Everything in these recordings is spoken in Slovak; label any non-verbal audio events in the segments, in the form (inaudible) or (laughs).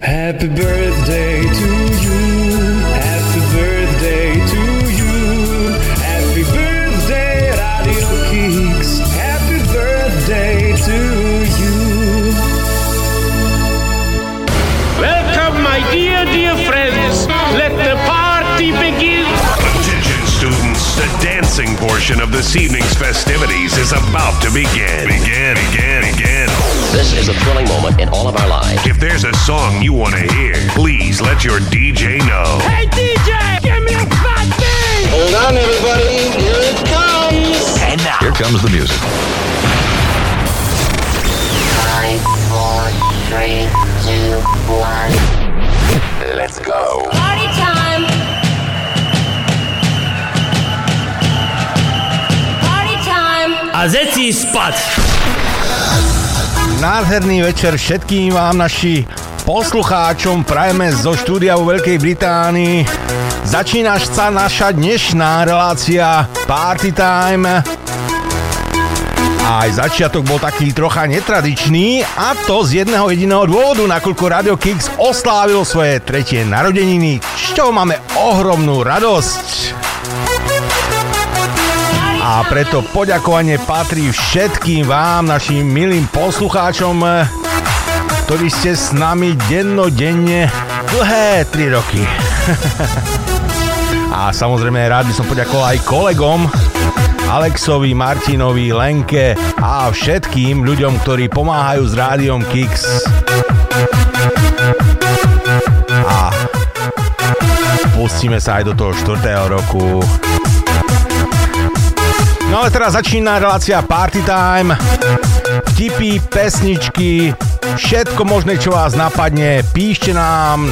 Happy birthday to you. Happy birthday to you. Happy birthday, Radio Kicks. Happy birthday to you. Welcome, my dear, dear friends. Let the party begin. Attention students, the dancing portion of this evening's festivities is about to begin. Begin, begin, begin. This is a thrilling moment in all of our lives. If there's a song you want to hear, please let your DJ know. Hey, DJ, give me a fat beat. Hold on, everybody. Here it comes. And now, Here comes the music. Five, four, three, two, one. let's go. Party time! Party time! A zeci spať! Nádherný večer všetkým vám naši poslucháčom prajeme zo štúdia vo Veľkej Británii. Začína sa naša dnešná relácia Party Time. Aj začiatok bol taký trocha netradičný a to z jedného jediného dôvodu, nakoľko Radio Kicks oslávil svoje tretie narodeniny, z čoho máme ohromnú radosť. A preto poďakovanie patrí všetkým vám, našim milým poslucháčom, ktorí ste s nami dennodenne dlhé 3 roky. (laughs) A samozrejme rád by som poďakoval aj kolegom, Alexovi, Martinovi, Lenke a všetkým ľuďom, ktorí pomáhajú s rádiom Kix. A pustíme sa aj do toho 4. roku. No ale teraz začína relácia Party Time. Vtipy, pesničky, všetko možné, čo vás napadne, píšte nám,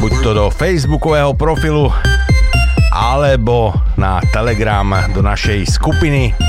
buď to do facebookového profilu, alebo na Telegram do našej skupiny.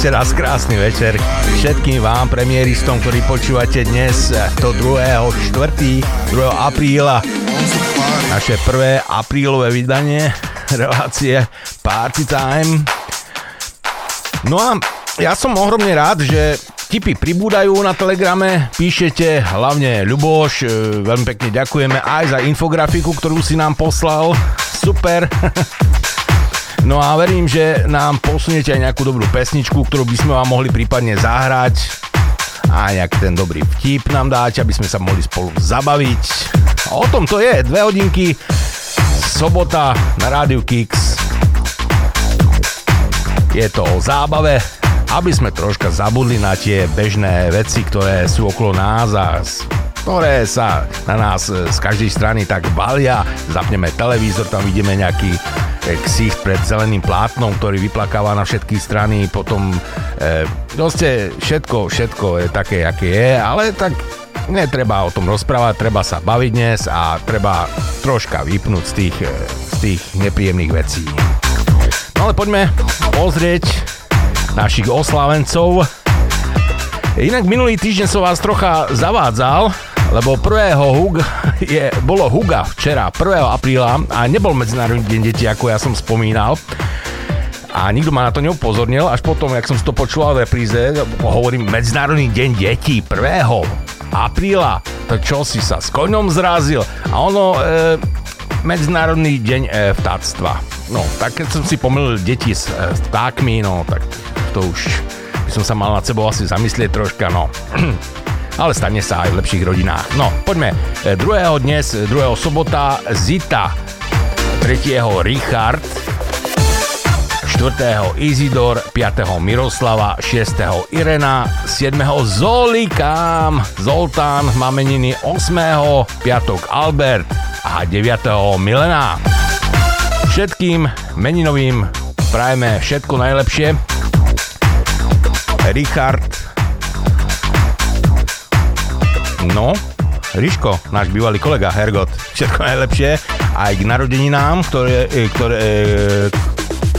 Ešte raz krásny večer všetkým vám, premiéristom, ktorí počúvate dnes to 2. 4. 2. apríla naše prvé aprílové vydanie (laughs) relácie Party Time. No a ja som ohromne rád, že tipy pribúdajú na Telegrame, píšete, hlavne Ľuboš, e, veľmi pekne ďakujeme aj za infografiku, ktorú si nám poslal. Super. (laughs) No a verím, že nám posuniete aj nejakú dobrú pesničku, ktorú by sme vám mohli prípadne zahrať a nejak ten dobrý vtip nám dáte, aby sme sa mohli spolu zabaviť. O tom to je, dve hodinky, sobota na Rádiu Kix. Je to o zábave, aby sme troška zabudli na tie bežné veci, ktoré sú okolo nás a ktoré sa na nás e, z každej strany tak balia. Zapneme televízor, tam vidíme nejaký e, ksicht pred zeleným plátnom, ktorý vyplakáva na všetky strany, potom e, všetko, všetko je také, aké je, ale tak netreba o tom rozprávať, treba sa baviť dnes a treba troška vypnúť z tých, e, z tých nepríjemných vecí. No ale poďme pozrieť našich oslávencov. Inak minulý týždeň som vás trocha zavádzal, lebo 1. Hug (laughs) je, bolo Huga včera, 1. apríla a nebol Medzinárodný deň detí, ako ja som spomínal. A nikto ma na to neupozornil, až potom, jak som si to počúval v repríze, hovorím Medzinárodný deň detí 1. apríla. To čo si sa s koňom zrazil? A ono, e, Medzinárodný deň e, vtáctva. No, tak keď som si pomýlil deti s e, vtákmi, no, tak to už by som sa mal nad sebou asi zamyslieť troška, no. (clears throat) Ale stane sa aj v lepších rodinách. No, poďme. E, 2. dnes, 2. sobota, Zita, 3. Richard, 4. Izidor, 5. Miroslava, 6. Irena, 7. Zolikám, Zoltán, mameniny 8. piatok Albert a 9. Milena. Všetkým meninovým prajeme všetko najlepšie. Richard. No, Riško, náš bývalý kolega Hergot, (laughs) všetko najlepšie aj k narodeninám, ktoré, e, ktoré, e,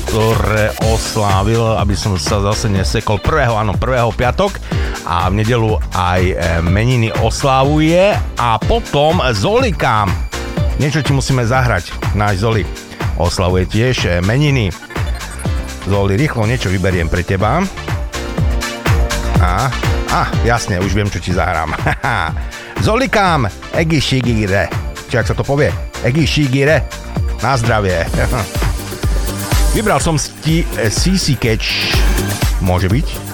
ktoré oslávil, aby som sa zase nesekol 1. áno, 1. piatok a v nedelu aj e, meniny oslávuje a potom Zolikám. Niečo ti musíme zahrať, náš Zoli. Oslavuje tiež meniny. Zoli, rýchlo niečo vyberiem pre teba. A, a jasne, už viem, čo ti zahrám. (laughs) Zolikám, Egi Shigire. Či ak sa to povie? Egi Shigire. Na zdravie. (laughs) Vybral som ti eh, CC Catch. Môže byť?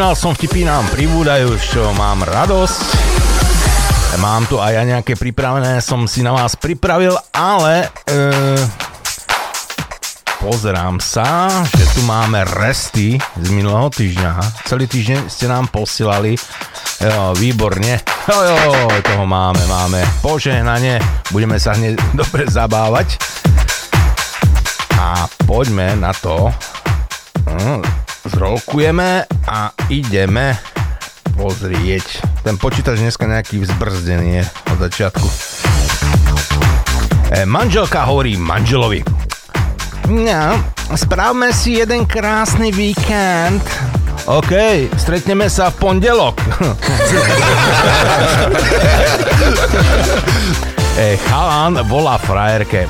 Spomínal som, vtipy nám pribúdajú, z čo mám radosť. Mám tu aj ja nejaké pripravené, som si na vás pripravil, ale e, pozerám sa, že tu máme resty z minulého týždňa. Celý týždeň ste nám posielali. Jo, výborne. Jo, jo, toho máme, máme. Požehnanie. Budeme sa hneď (laughs) dobre zabávať. A poďme na to. Zrolkujeme a ideme pozrieť. Ten počítač dneska nejaký vzbrzdený je od začiatku. E, manželka hovorí manželovi. No, správme si jeden krásny víkend. OK, stretneme sa v pondelok. (laughs) e, chalán volá frajerke.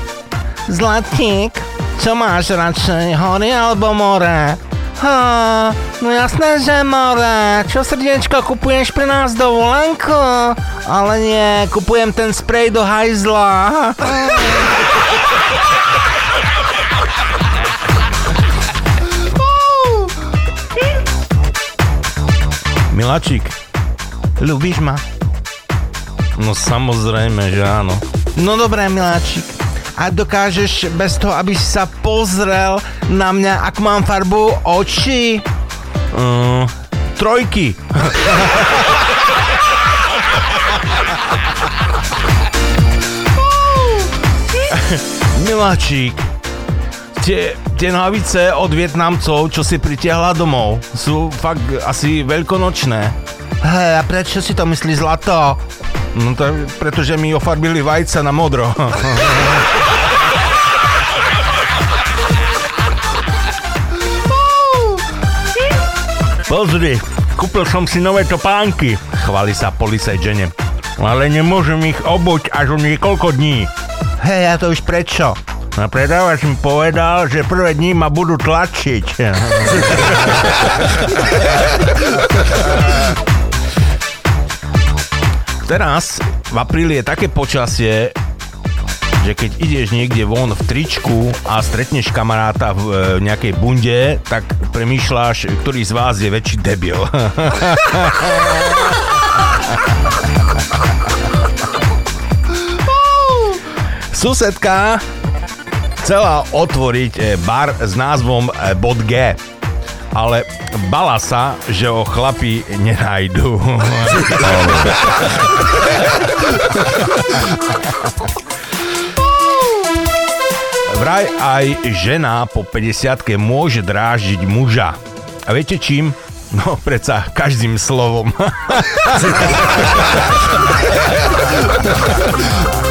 Zlatík, čo máš radšej, hory alebo more? Ha, no jasné, že more. Čo srdiečko, kupuješ pre nás dovolenku? Ale nie, kupujem ten sprej do hajzla. (laughs) Miláčik, ľubíš ma? No samozrejme, že áno. No dobré, miláčik. A dokážeš bez toho, aby si sa pozrel na mňa, ak mám farbu oči? Uh, trojky. (laughs) Miláčik, tie, tie nohavice od Vietnamcov, čo si pritiahla domov, sú fakt asi veľkonočné. Hej, a prečo si to myslí zlato? No to je, pretože mi ofarbili vajca na modro. (laughs) Pozri, kúpil som si nové topánky, chváli sa policaj žene. Ale nemôžem ich obuť až o niekoľko dní. Hej, a to už prečo? No predávač mi povedal, že prvé dní ma budú tlačiť. (laughs) Teraz v apríli je také počasie, že keď ideš niekde von v tričku a stretneš kamaráta v e, nejakej bunde, tak premýšľaš, ktorý z vás je väčší debil. (laughs) Susedka chcela otvoriť e, bar s názvom e, Bod G, ale bala sa, že ho chlapi nenajdu. (laughs) Vraj aj žena po 50 môže dráždiť muža. A viete čím? No, predsa každým slovom. (laughs)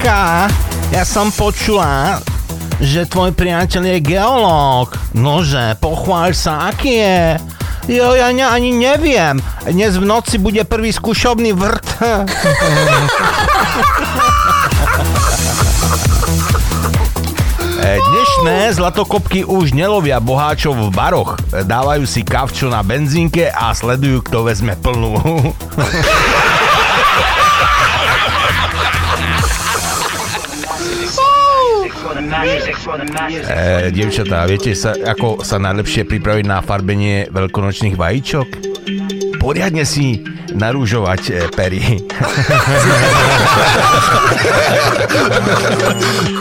Marika, ja som počula, že tvoj priateľ je geológ. Nože, pochváľ sa, aký je. Jo, ja ne, ani neviem. Dnes v noci bude prvý skúšobný vrt. (laughs) E, Dnešné zlatokopky už nelovia boháčov v baroch. Dávajú si kavčo na benzínke a sledujú, kto vezme plnú. (laughs) E, dievčatá, viete sa, ako sa najlepšie pripraviť na farbenie veľkonočných vajíčok? Poriadne si narúžovať e, pery. (laughs)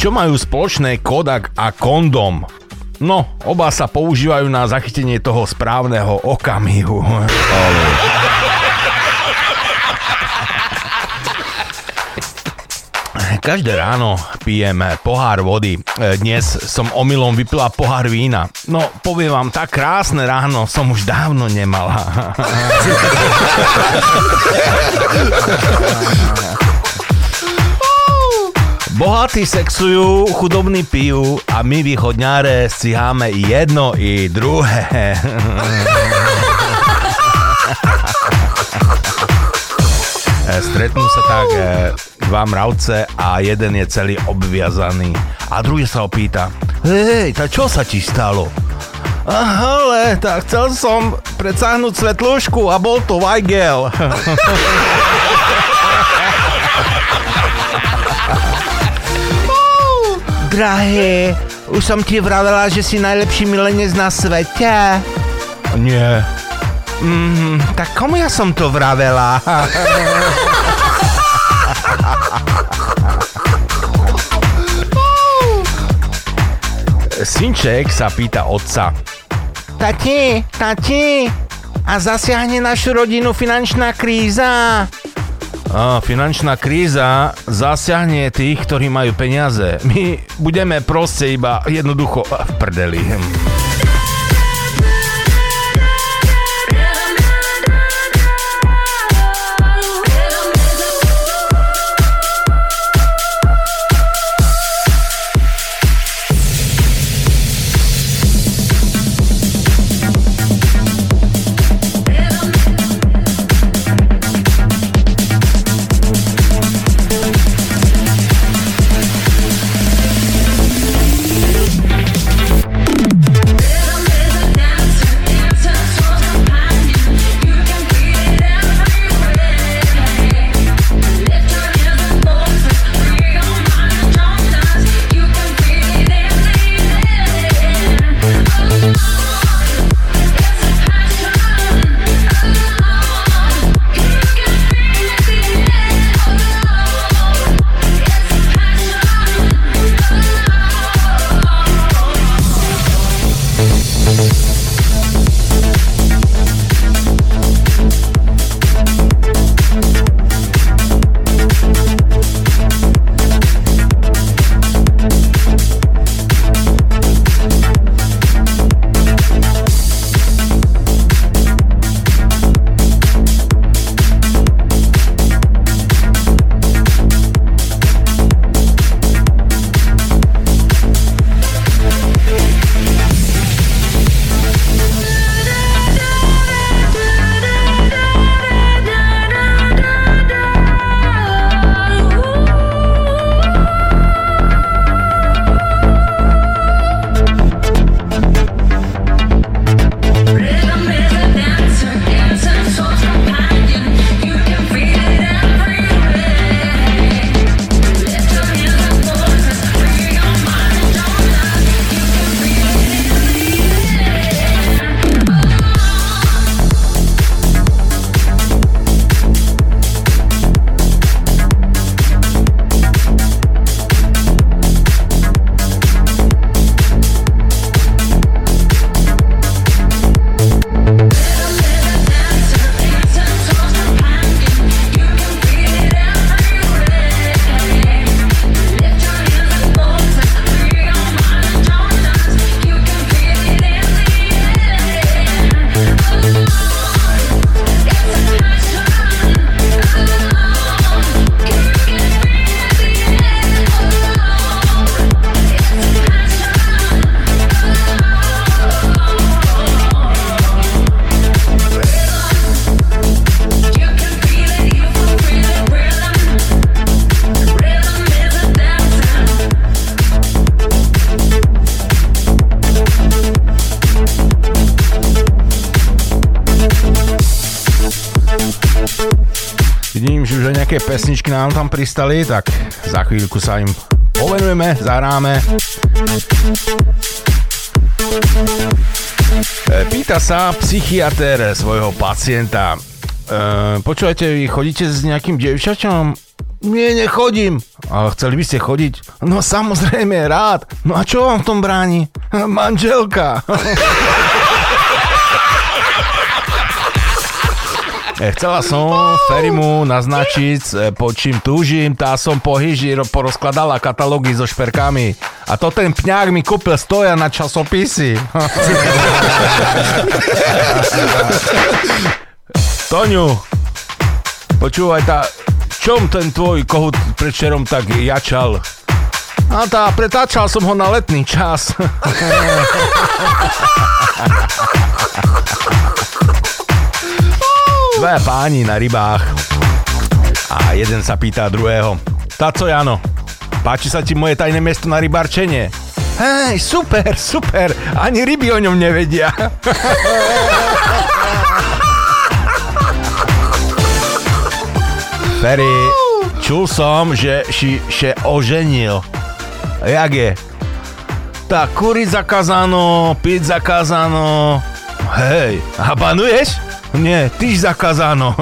Čo majú spoločné Kodak a kondom? No, oba sa používajú na zachytenie toho správneho okamihu. Každé ráno pijem pohár vody. E, Dnes som omylom vypila pohár vína. No, poviem vám, tak krásne ráno som už dávno nemala. (laughs) Bohatí sexujú, chudobní pijú a my východňáre sciháme i jedno i druhé. (laughs) E, Stretnú sa tak e, dva mravce a jeden je celý obviazaný. A druhý sa ho pýta, hej, tak čo sa ti stalo? Ale, tak chcel som predsáhnuť svetlúšku a bol to Weigel. Drahý, už som ti vravela, že si najlepší milenec na svete. Nie. Mm, tak komu ja som to vravela? (laughs) Synček sa pýta otca. Tati, tati, a zasiahne našu rodinu finančná kríza? A finančná kríza zasiahne tých, ktorí majú peniaze. My budeme proste iba jednoducho v prdeli. Nám tam pristali, tak za chvíľku sa im povenujeme, zahráme. E, Pýta sa psychiatr svojho pacienta. E, počúvajte, vy chodíte s nejakým dievčaťom? Nie, nechodím. A chceli by ste chodiť? No samozrejme, rád. No a čo vám v tom bráni? Manželka. (laughs) Chcela som Ferimu naznačiť, e, po čím túžim, tá som po hyži ro- porozkladala katalógy so šperkami. A to ten pňák mi kúpil stoja na časopisy. (laughs) Toňu, počúvaj, tá, čom ten tvoj kohut predčerom tak jačal? A tá, pretáčal som ho na letný čas. (laughs) Dvaja páni na rybách. A jeden sa pýta druhého. Taco Jano, páči sa ti moje tajné miesto na rybarčenie? Hej, super, super, ani ryby o ňom nevedia. (laughs) Ferry, čul som, že si še oženil. Jak je? Tak kuriť zakázáno, piť zakázáno. Hej, a banuješ? Nie, tyž zakázáno.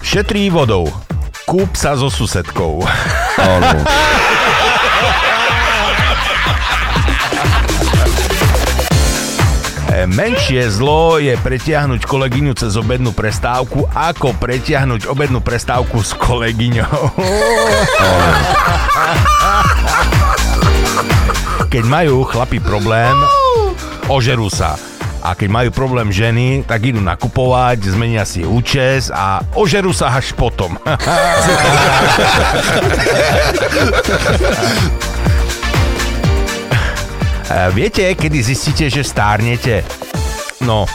Šetrí vodou. Kúp sa so susedkou. E, Menšie zlo je pretiahnuť kolegyňu cez obednú prestávku, ako pretiahnuť obednú prestávku s kolegyňou. Keď majú chlapi problém, ožerú sa. A keď majú problém ženy, tak idú nakupovať, zmenia si účes a ožerú sa až potom. (laughs) Viete, kedy zistíte, že stárnete? No,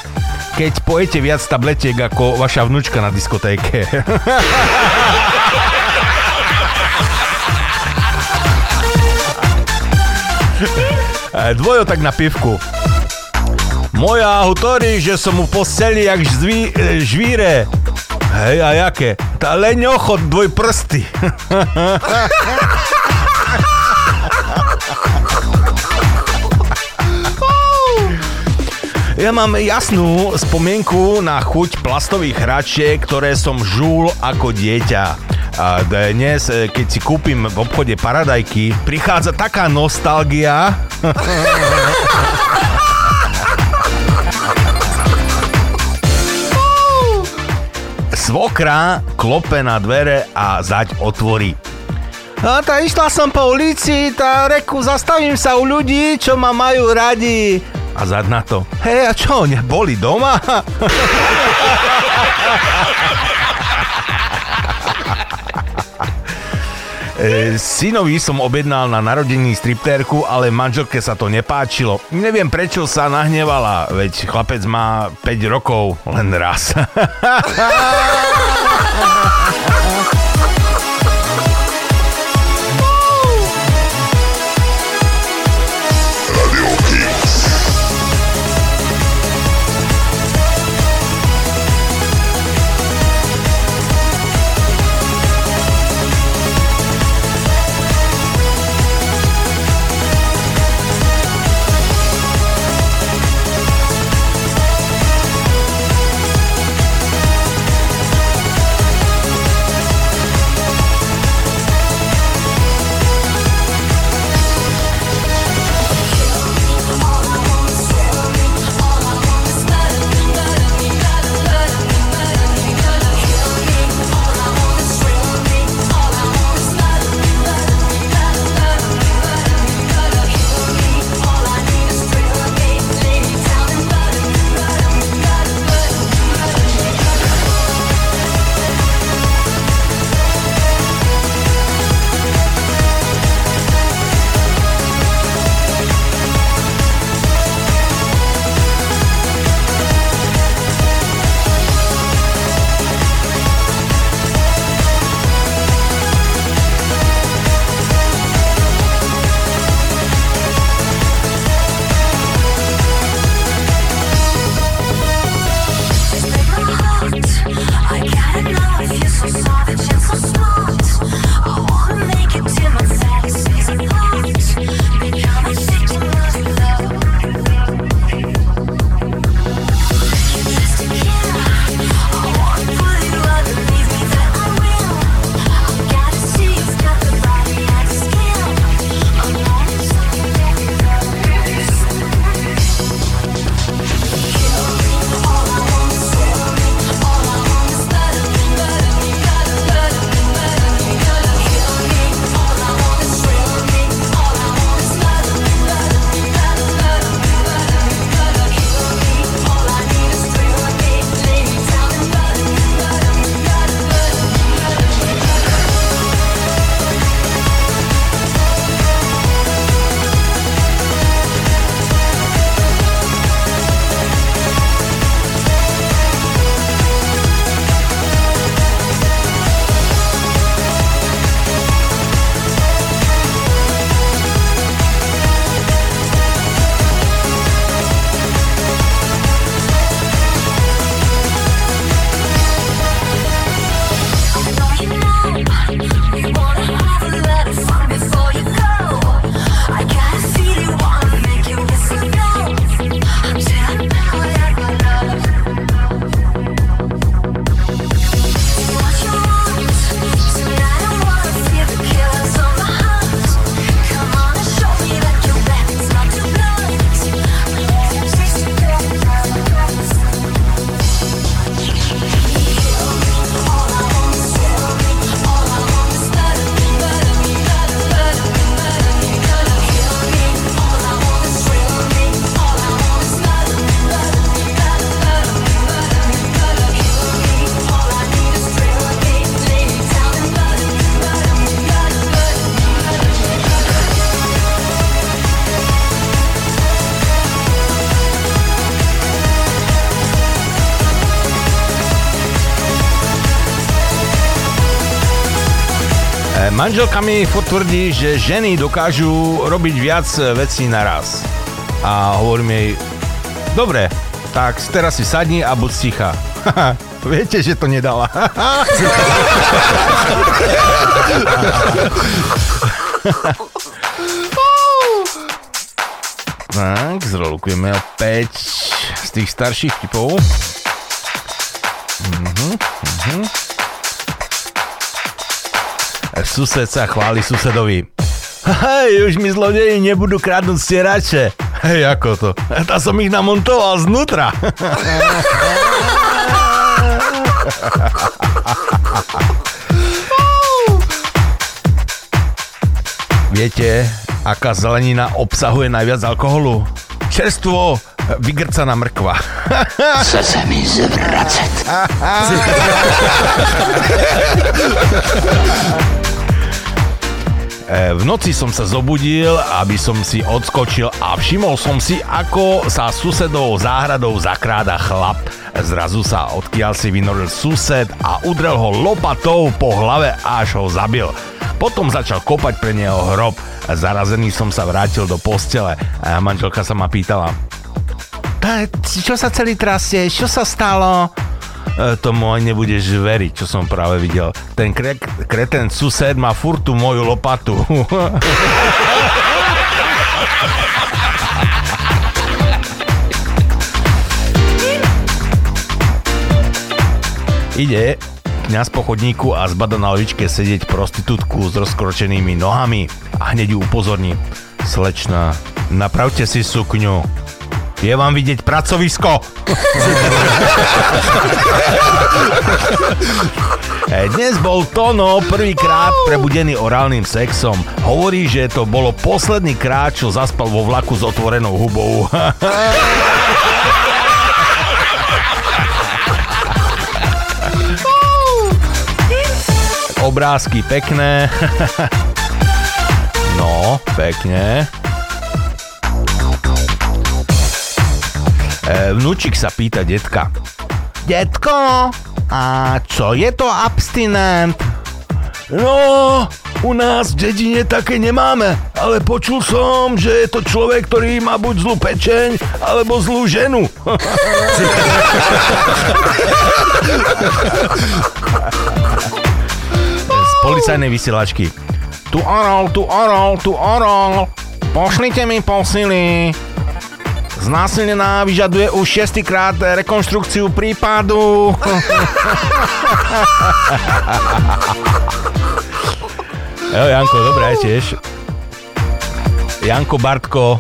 keď pojete viac tabletiek ako vaša vnúčka na diskotéke. (laughs) Dvojo tak na pivku. Moja hovorí, že som mu posteli jak žví, e, žvíre. Hej, a jaké? Tá len ochot dvoj prsty. (laughs) Ja mám jasnú spomienku na chuť plastových hračiek, ktoré som žul ako dieťa. A dnes, e, keď si kúpim v obchode paradajky, prichádza taká nostalgia. (laughs) Svokra klope na dvere a zať otvorí. A tá išla som po ulici, tá reku, zastavím sa u ľudí, čo ma majú radi. A zad na to. Hej, a čo, neboli doma? (laughs) E, synovi som objednal na narodení striptérku, ale manželke sa to nepáčilo. Neviem prečo sa nahnevala, veď chlapec má 5 rokov len raz. (laughs) that you're so Manželka mi furt tvrdí, že ženy dokážu robiť viac vecí naraz. A hovorím jej, dobre, tak teraz si sadni a buď ticha. (laughs) Viete, že to nedala. (laughs) tak, zrolukujeme opäť z tých starších typov. Mhm, mhm. Sused sa chváli susedovi. Hej, už mi zlodeji nebudú kradnúť stierače. Hej, ako to? Tá som ich namontoval znútra. Viete, aká zelenina obsahuje najviac alkoholu? Čerstvo vygrcaná mrkva. Chce se mi zvracet. (laughs) E, V noci som sa zobudil, aby som si odskočil a všimol som si, ako sa susedou záhradou zakráda chlap. Zrazu sa odkiaľ si vynoril sused a udrel ho lopatou po hlave až ho zabil. Potom začal kopať pre neho hrob. Zarazený som sa vrátil do postele a manželka sa ma pýtala. Čo sa celý trasie? Čo sa stalo? E, tomu aj nebudeš veriť, čo som práve videl. Ten kre- kreten sused má furt tú moju lopatu. (laughs) Ide kňaz po chodníku a zbada na lavičke sedieť prostitútku s rozkročenými nohami a hneď ju upozorní. Slečna, napravte si sukňu. Je vám vidieť pracovisko. (laughs) Dnes bol Tono prvýkrát prebudený orálnym sexom. Hovorí, že to bolo posledný krát, čo zaspal vo vlaku s otvorenou hubou. (laughs) Obrázky pekné. (laughs) No, pekne. Vnúčik sa pýta detka. Detko, a čo je to abstinent? No, u nás v dedine také nemáme, ale počul som, že je to človek, ktorý má buď zlú pečeň, alebo zlú ženu. Z policajnej vysielačky. Tu orol, tu orol, tu orol. Pošlite mi posily. Znásilnená vyžaduje už šestýkrát rekonštrukciu prípadu. (laughs) jo, Janko, dobré, tiež. Janko Bartko,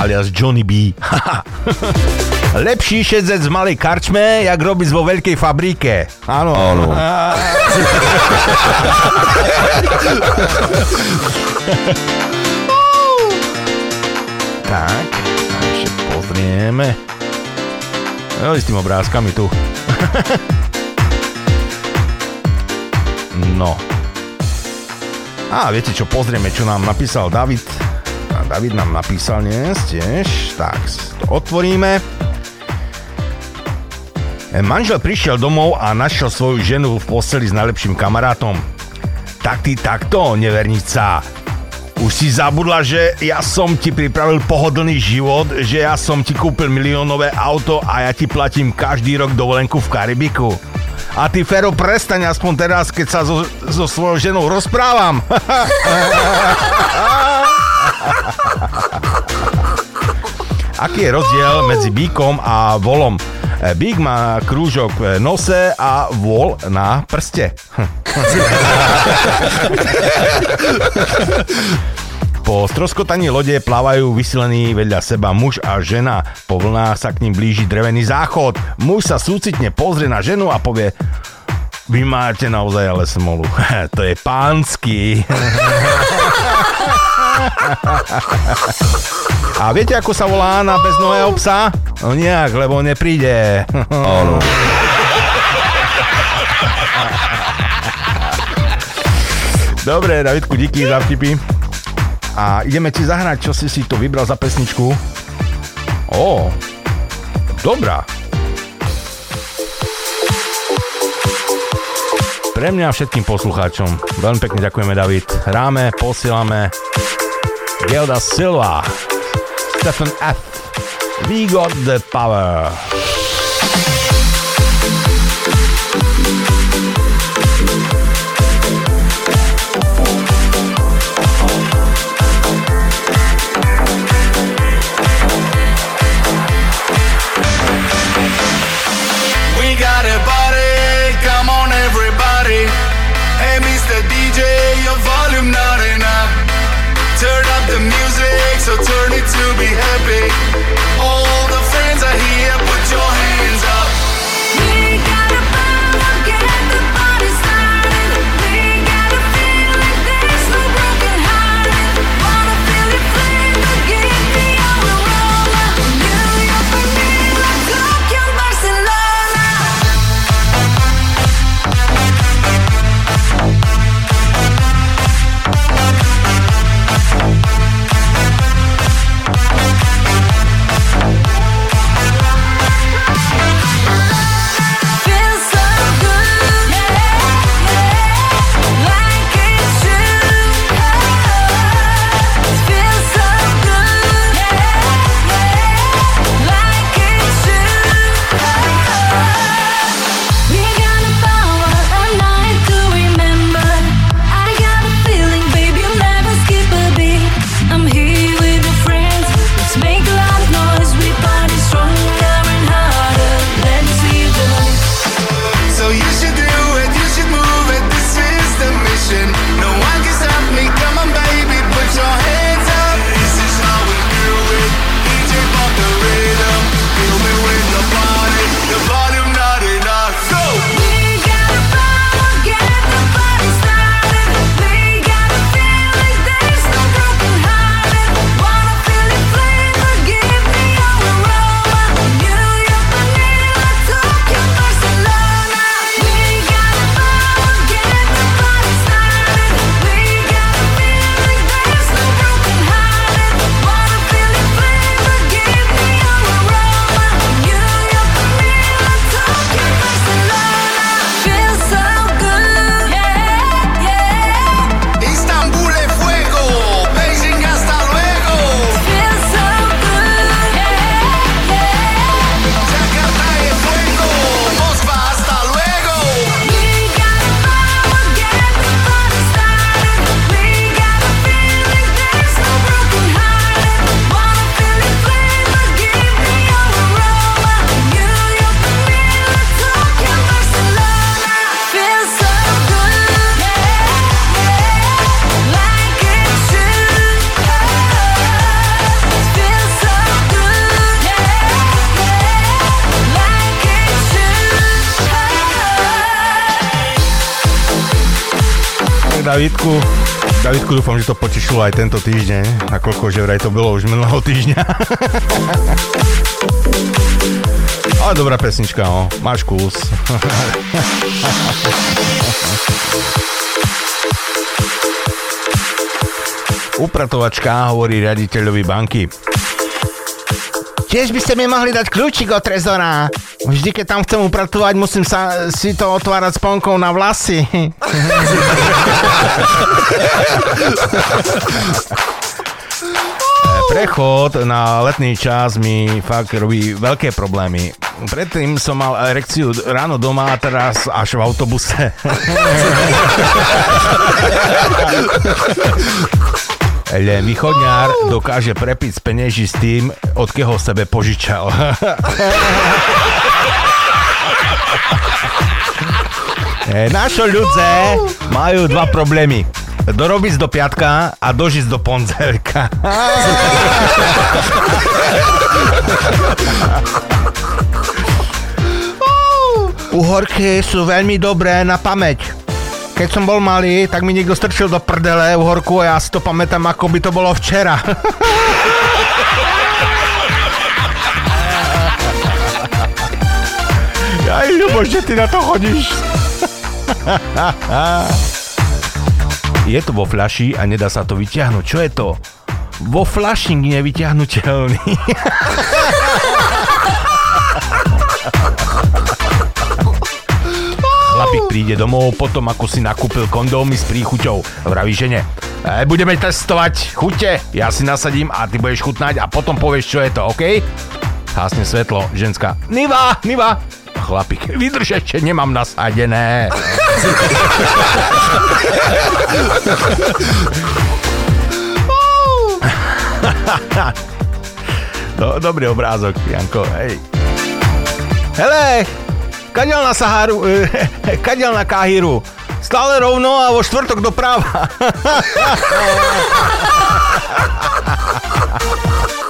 alias Johnny B. (laughs) Lepší šedzec v malej karčme, jak robiť vo veľkej fabrike. Áno. Áno. (laughs) tak, pozrieme. No, s tým obrázkami tu. no. A viete čo, pozrieme, čo nám napísal David. A David nám napísal dnes tiež. Tak, to otvoríme. E, Manžel prišiel domov a našiel svoju ženu v posteli s najlepším kamarátom. Tak ty takto, nevernica. Už si zabudla, že ja som ti pripravil pohodlný život, že ja som ti kúpil miliónové auto a ja ti platím každý rok dovolenku v Karibiku. A ty, Fero, prestaň aspoň teraz, keď sa so, so svojou ženou rozprávam. (laughs) Aký je rozdiel medzi bíkom a volom? E, Bík má krúžok v nose a vol na prste. (laughs) Po stroskotaní lode plávajú vysilení vedľa seba muž a žena. Po vlnách sa k ním blíži drevený záchod. Muž sa súcitne pozrie na ženu a povie vy máte naozaj ale smolu. (laughs) to je pánsky. (laughs) A viete, ako sa volá na beznohého psa? No nejak, lebo nepríde. Áno. Dobre, Davidku, díky za vtipy. A ideme ti zahrať, čo si si to vybral za pesničku. Ó, dobrá. Pre Pre mňa a všetkým poslucháčom. Veľmi pekne ďakujeme, David. Hráme, posielame. Gelda Silva. Stephen F. We got the power. Davidku, dúfam, že to potešilo aj tento týždeň, nakoľko že vraj to bolo už minulého týždňa. (laughs) Ale dobrá pesnička, no. Máš kus. (laughs) Upratovačka hovorí riaditeľovi banky. Tiež by ste mi mohli dať kľúčik od trezora. Vždy, keď tam chcem upratovať, musím sa si to otvárať sponkou na vlasy. (laughs) Prechod na letný čas mi fakt robí veľké problémy. Predtým som mal erekciu ráno doma a teraz až v autobuse. Len východňár dokáže prepiť z s tým, od keho sebe požičal. E, Našo ľudze majú dva problémy. Dorobiť do piatka a dožiť do pondelka. Uhorky sú veľmi dobré na pamäť. Keď som bol malý, tak mi niekto strčil do prdele uhorku a ja si to pamätám, ako by to bolo včera. (laughs) Aj, Ľubo, že ty na to chodíš. (laughs) je to vo fľaši a nedá sa to vyťahnuť. Čo je to? Vo fľašník nevyťahnutelný. (laughs) Chlapík príde domov potom, ako si nakúpil kondómy s príchuťou. Vraví žene, e, budeme testovať chute, ja si nasadím a ty budeš chutnať a potom povieš, čo je to, OK? Hásne svetlo, ženská, Niva, Niva, chlapík, vydrž ešte, nemám nasadené. Do, (laughs) dobrý obrázok, Janko, hej. Hele, kadiaľ na Saharu, eh, (laughs) kadiaľ na Kahiru. Stále rovno a vo štvrtok doprava. (laughs)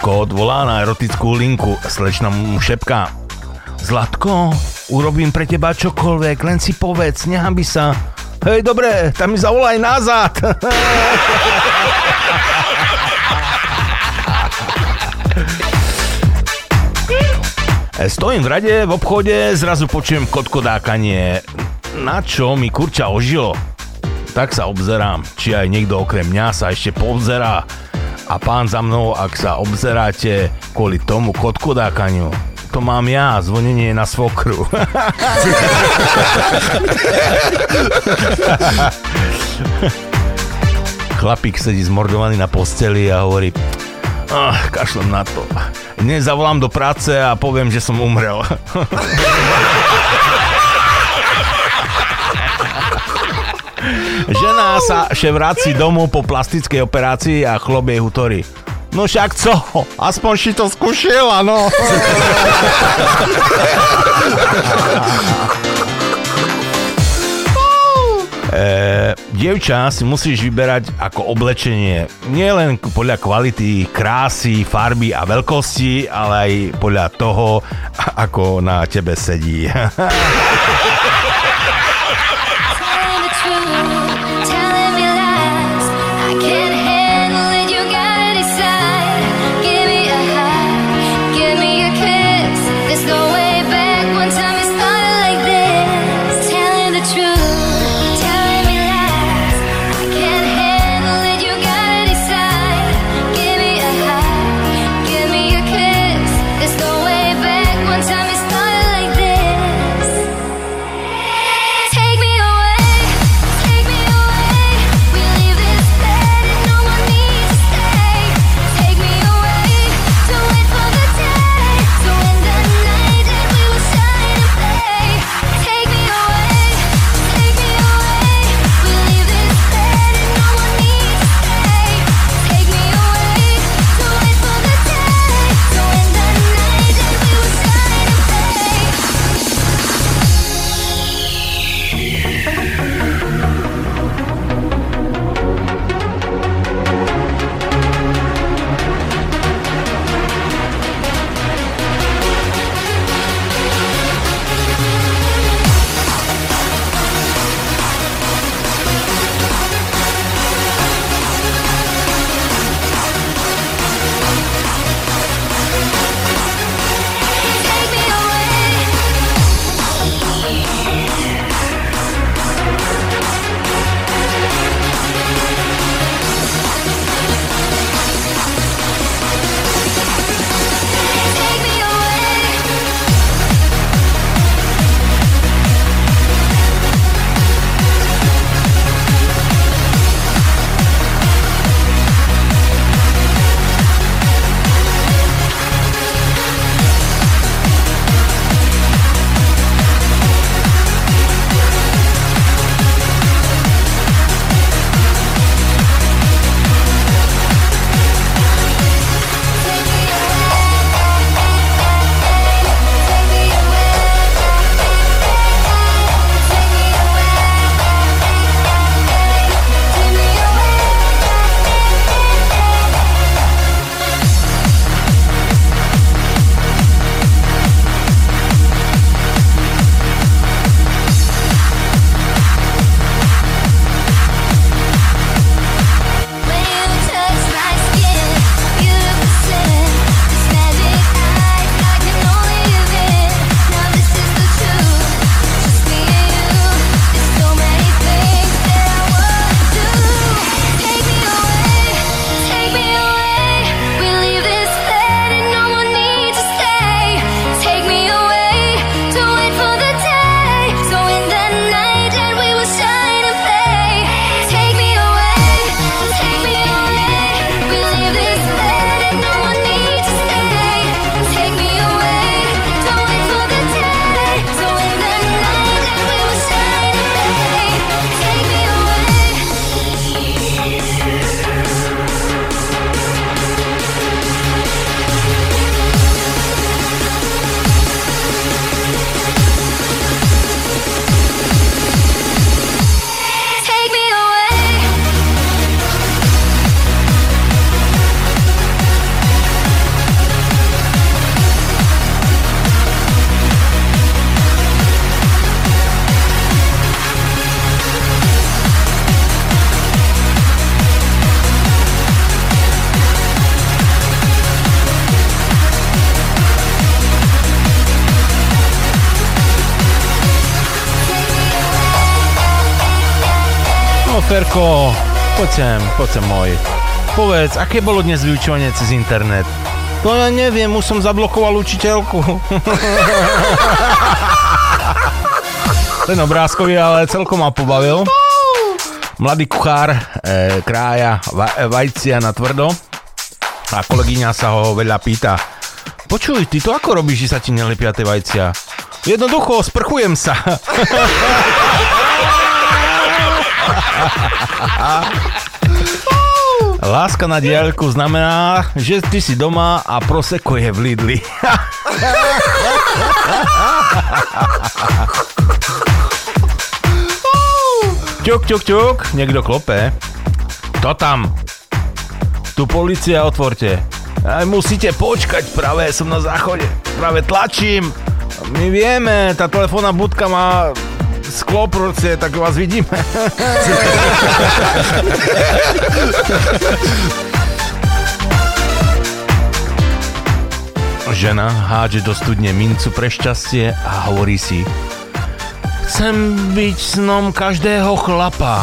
Škód volá na erotickú linku. Slečna mu šepká. Zlatko, urobím pre teba čokoľvek, len si povedz, nehambi sa. Hej, dobre, tam mi zavolaj nazad. (laughs) E, Stojím v rade v obchode, zrazu počujem kotkodákanie. Na čo mi kurča ožilo? Tak sa obzerám, či aj niekto okrem mňa sa ešte povzerá. A pán za mnou, ak sa obzeráte kvôli tomu kotkodákaniu, to mám ja, zvonenie na svokru. (laughs) Chlapík sedí zmordovaný na posteli a hovorí ah, kašlem na to. Dnes zavolám do práce a poviem, že som umrel. (laughs) Žena sa še vrací domov po plastickej operácii a chlop jej hutorí. No však co? Aspoň si to skúšila, no. E, dievča si musíš vyberať ako oblečenie nie len podľa kvality, krásy, farby a veľkosti, ale aj podľa toho, ako na tebe sedí. (laughs) poď sem, poď sem môj. Povedz, aké bolo dnes vyučovanie cez internet? To ja neviem, už som zablokoval učiteľku. (laughs) Ten obrázkový ale celkom ma pobavil. Mladý kuchár e, krája va, e, vajcia na tvrdo a kolegyňa sa ho veľa pýta. Počuj, ty to ako robíš, že sa ti nelepia tie vajcia? Jednoducho, sprchujem sa. (laughs) Láska na diaľku znamená, že ty si doma a proseko je v Lidli. ťuk, ťuk, ťuk, niekto klope. To tam. Tu policia, otvorte. Aj musíte počkať, práve som na záchode. Práve tlačím. My vieme, tá telefónna budka má sklo proste, tak vás vidíme. (laughs) Žena hádže do studne mincu pre šťastie a hovorí si Chcem byť snom každého chlapa.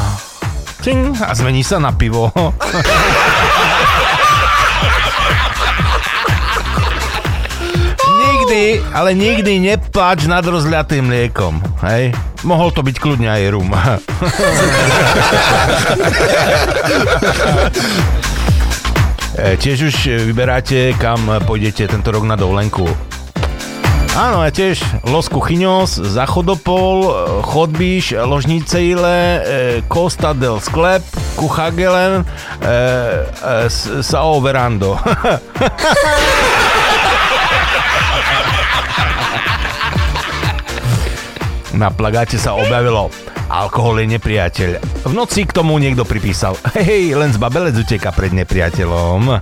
Ting, a zmení sa na pivo. (laughs) nikdy, ale nikdy nepláč nad rozľatým mliekom. Hej? Mohol to byť kľudne aj rum. (laughs) E, Tiež už vyberáte, kam pôjdete tento rok na dovolenku. Áno, ja tiež Los Cuchinos, Zachodopol, Chodbíš, Ložnice Ile, e, Costa del Sklep, Kuchagelen, e, e, Sao Verando. (laughs) Na plagáte sa objavilo Alkohol je nepriateľ. V noci k tomu niekto pripísal Hej, len zbabelec uteka pred nepriateľom. (laughs)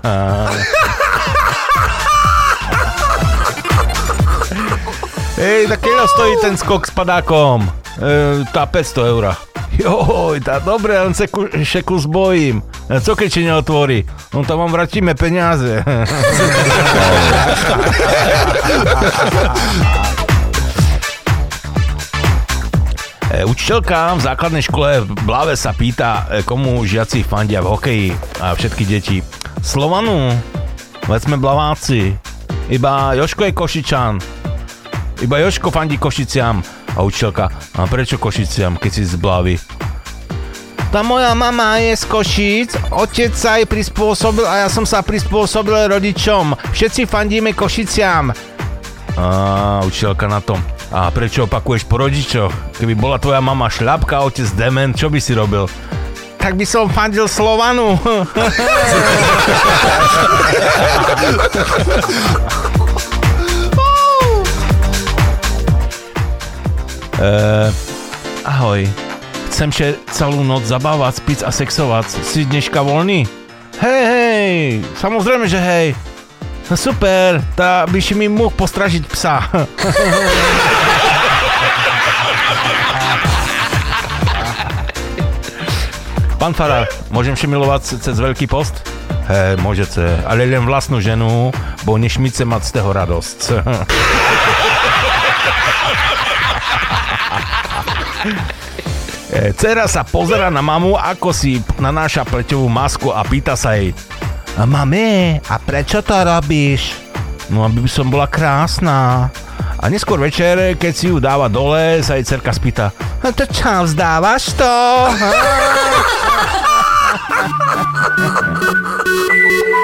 Hej, tak keľo stojí ten skok s padákom? E, tá 500 eur. Joj, tá dobre, len sa ku, šeku zbojím. Co keď ti neotvorí? No to vám vrátime peniaze. (laughs) Učiteľka v základnej škole v Blave sa pýta, e, komu žiaci fandia v hokeji a všetky deti. Slovanu, veď sme Blaváci. Iba Joško je Košičan. Iba Joško fandí Košiciam. A učiteľka, a prečo Košiciam, keď si z Blavy? Tá moja mama je z Košíc, otec sa jej prispôsobil a ja som sa prispôsobil rodičom. Všetci fandíme Košiciam. Á, učiteľka na tom. A prečo opakuješ po rodičoch? Keby bola tvoja mama šľapka, otec dement, čo by si robil? Tak by som fandil Slovanu. (laughs) Eh, ahoj. Chcem še celú noc zabávať, spiť a sexovať. Si dneška voľný? Hej, hej, samozrejme, že hej. No super, tá by si mi mohol postražiť psa. (laughs) Pán Farár, môžem si milovať ce- cez veľký post? Hej, môžete, ale len vlastnú ženu, bo než mi chce mať z toho radosť. (laughs) E, Cera sa pozera na mamu, ako si nanáša pleťovú masku a pýta sa jej Mame, a prečo to robíš? No, aby by som bola krásna. A neskôr večer, keď si ju dáva dole, sa jej cerka spýta A to čo, vzdávaš to? (laughs)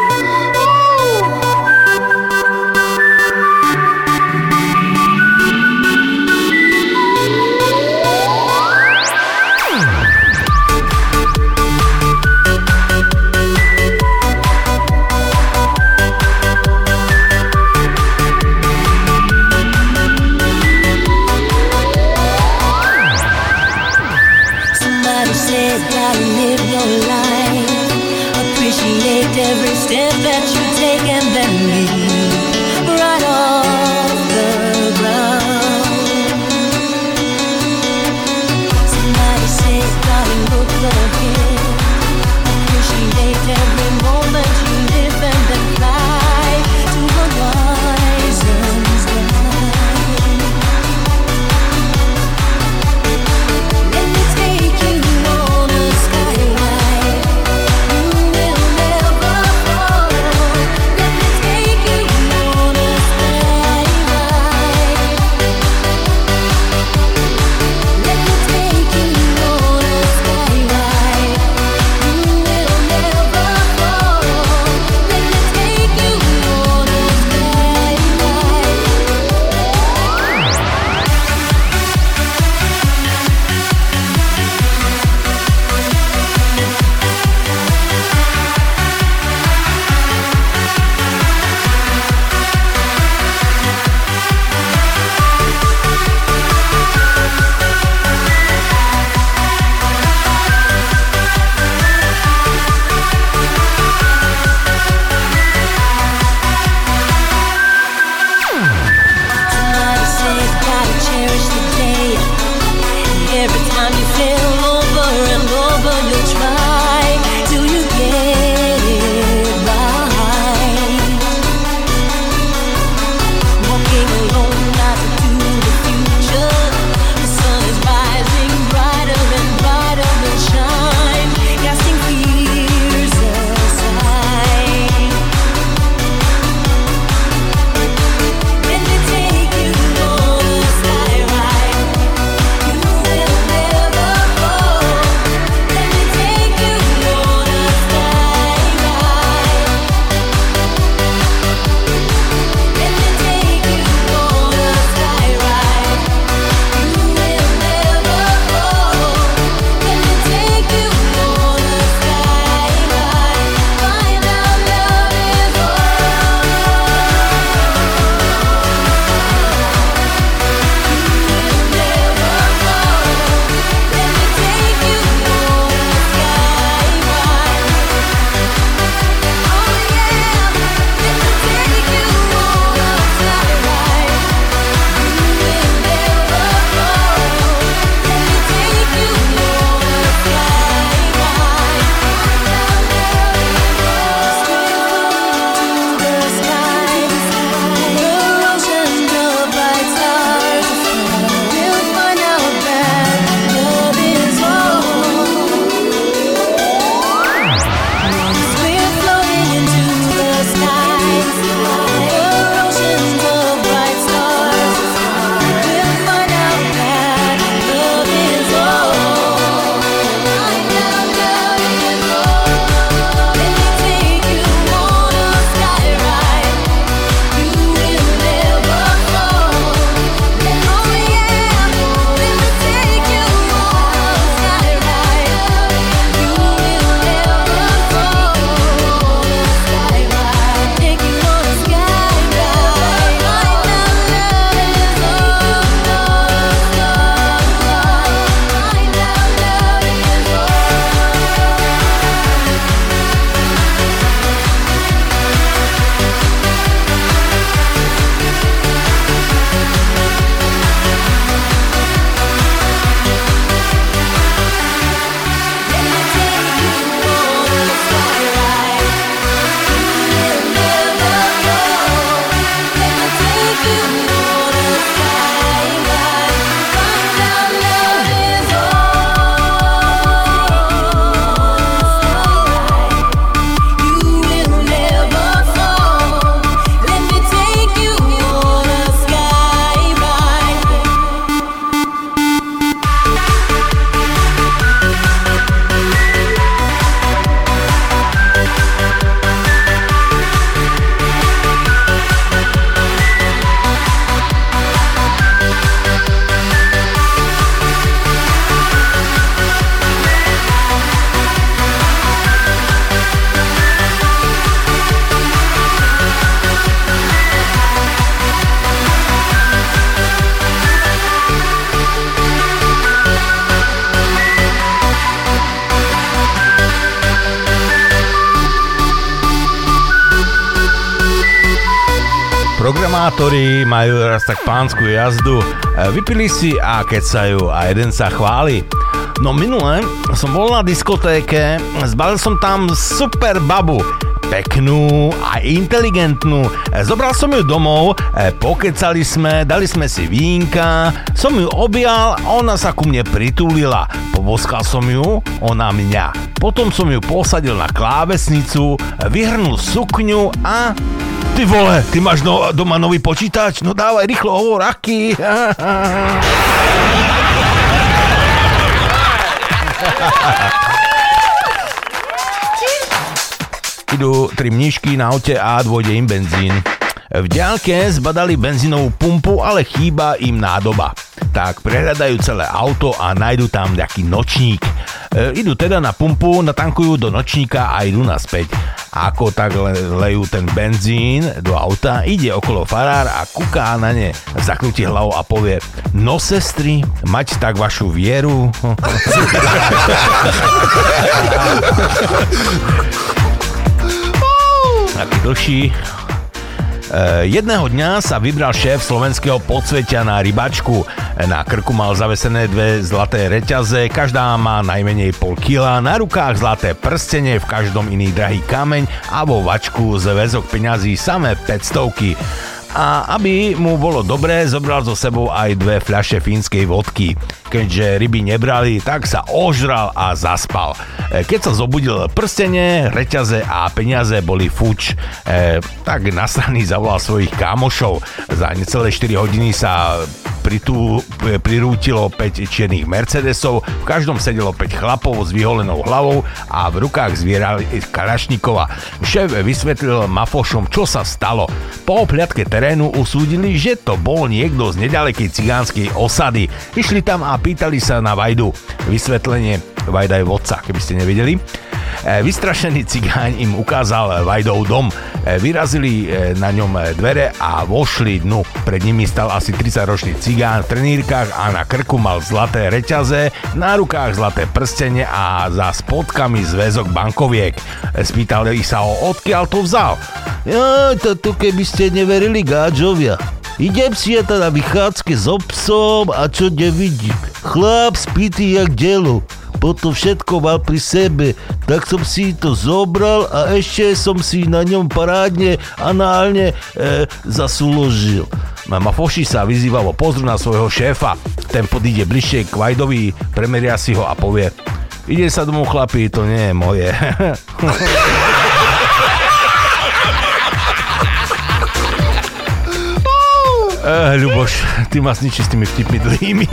majú raz tak pánsku jazdu, e, vypili si a kecajú a jeden sa chváli. No minule som bol na diskotéke, zbalil som tam super babu, peknú a inteligentnú. E, Zobral som ju domov, e, pokecali sme, dali sme si vínka, som ju objal a ona sa ku mne pritulila. Poboskal som ju, ona mňa. Potom som ju posadil na klávesnicu, vyhrnul sukňu a... Ty vole, ty máš no, doma nový počítač? No dávaj rýchlo hovor, aký? Idú tri mnišky na aute a dôjde im benzín. V ďalke zbadali benzínovú pumpu, ale chýba im nádoba. Tak prehľadajú celé auto a nájdu tam nejaký nočník. E, idú teda na pumpu, natankujú do nočníka a idú naspäť. Ako tak le- lejú ten benzín do auta, ide okolo farár a kúká na ne, zakrúti hlavou a povie No sestry, mať tak vašu vieru. Taký dlhší. E, jedného dňa sa vybral šéf slovenského podsvetia na rybačku. Na krku mal zavesené dve zlaté reťaze, každá má najmenej pol kila, na rukách zlaté prstenie, v každom iný drahý kameň a vo vačku zväzok peňazí samé 500 a aby mu bolo dobré, zobral so sebou aj dve fľaše fínskej vodky. Keďže ryby nebrali, tak sa ožral a zaspal. E, Keď sa zobudil prstenie, reťaze a peniaze boli fuč. E, tak na strany zavolal svojich kámošov. Za necelé 4 hodiny sa pritú, prirútilo 5 čiernych Mercedesov, v každom sedelo 5 chlapov s vyholenou hlavou a v rukách zvierali Kalašnikova. Šéf vysvetlil mafošom, čo sa stalo. Po opľatke terénu usúdili, že to bol niekto z nedalekej cigánskej osady. Išli tam a pýtali sa na Vajdu. Vysvetlenie Vajda je vodca, keby ste nevedeli. E, Vystrašený cigáň im ukázal Vajdov dom. E, Vyrazili e, na ňom dvere a vošli dnu. Pred nimi stal asi 30-ročný cigán v trenírkach a na krku mal zlaté reťaze, na rukách zlaté prstenie a za spodkami zväzok bankoviek. Spýtali sa ho, odkiaľ to vzal. Ja, to keby ste neverili gáčovia. Idem si ja teda vychádzke s obsom a čo nevidím. Chlap spitý jak delo. Potom všetko mal pri sebe, tak som si to zobral a ešte som si na ňom parádne análne e, zasúložil. Mama Foši sa vyzývalo pozru na svojho šéfa. Ten podíde bližšie k Vajdovi, premeria si ho a povie Ide sa domov chlapi, to nie je moje. (laughs) Eh, Ľuboš, ty ma zničí s tými vtipmi dlhými.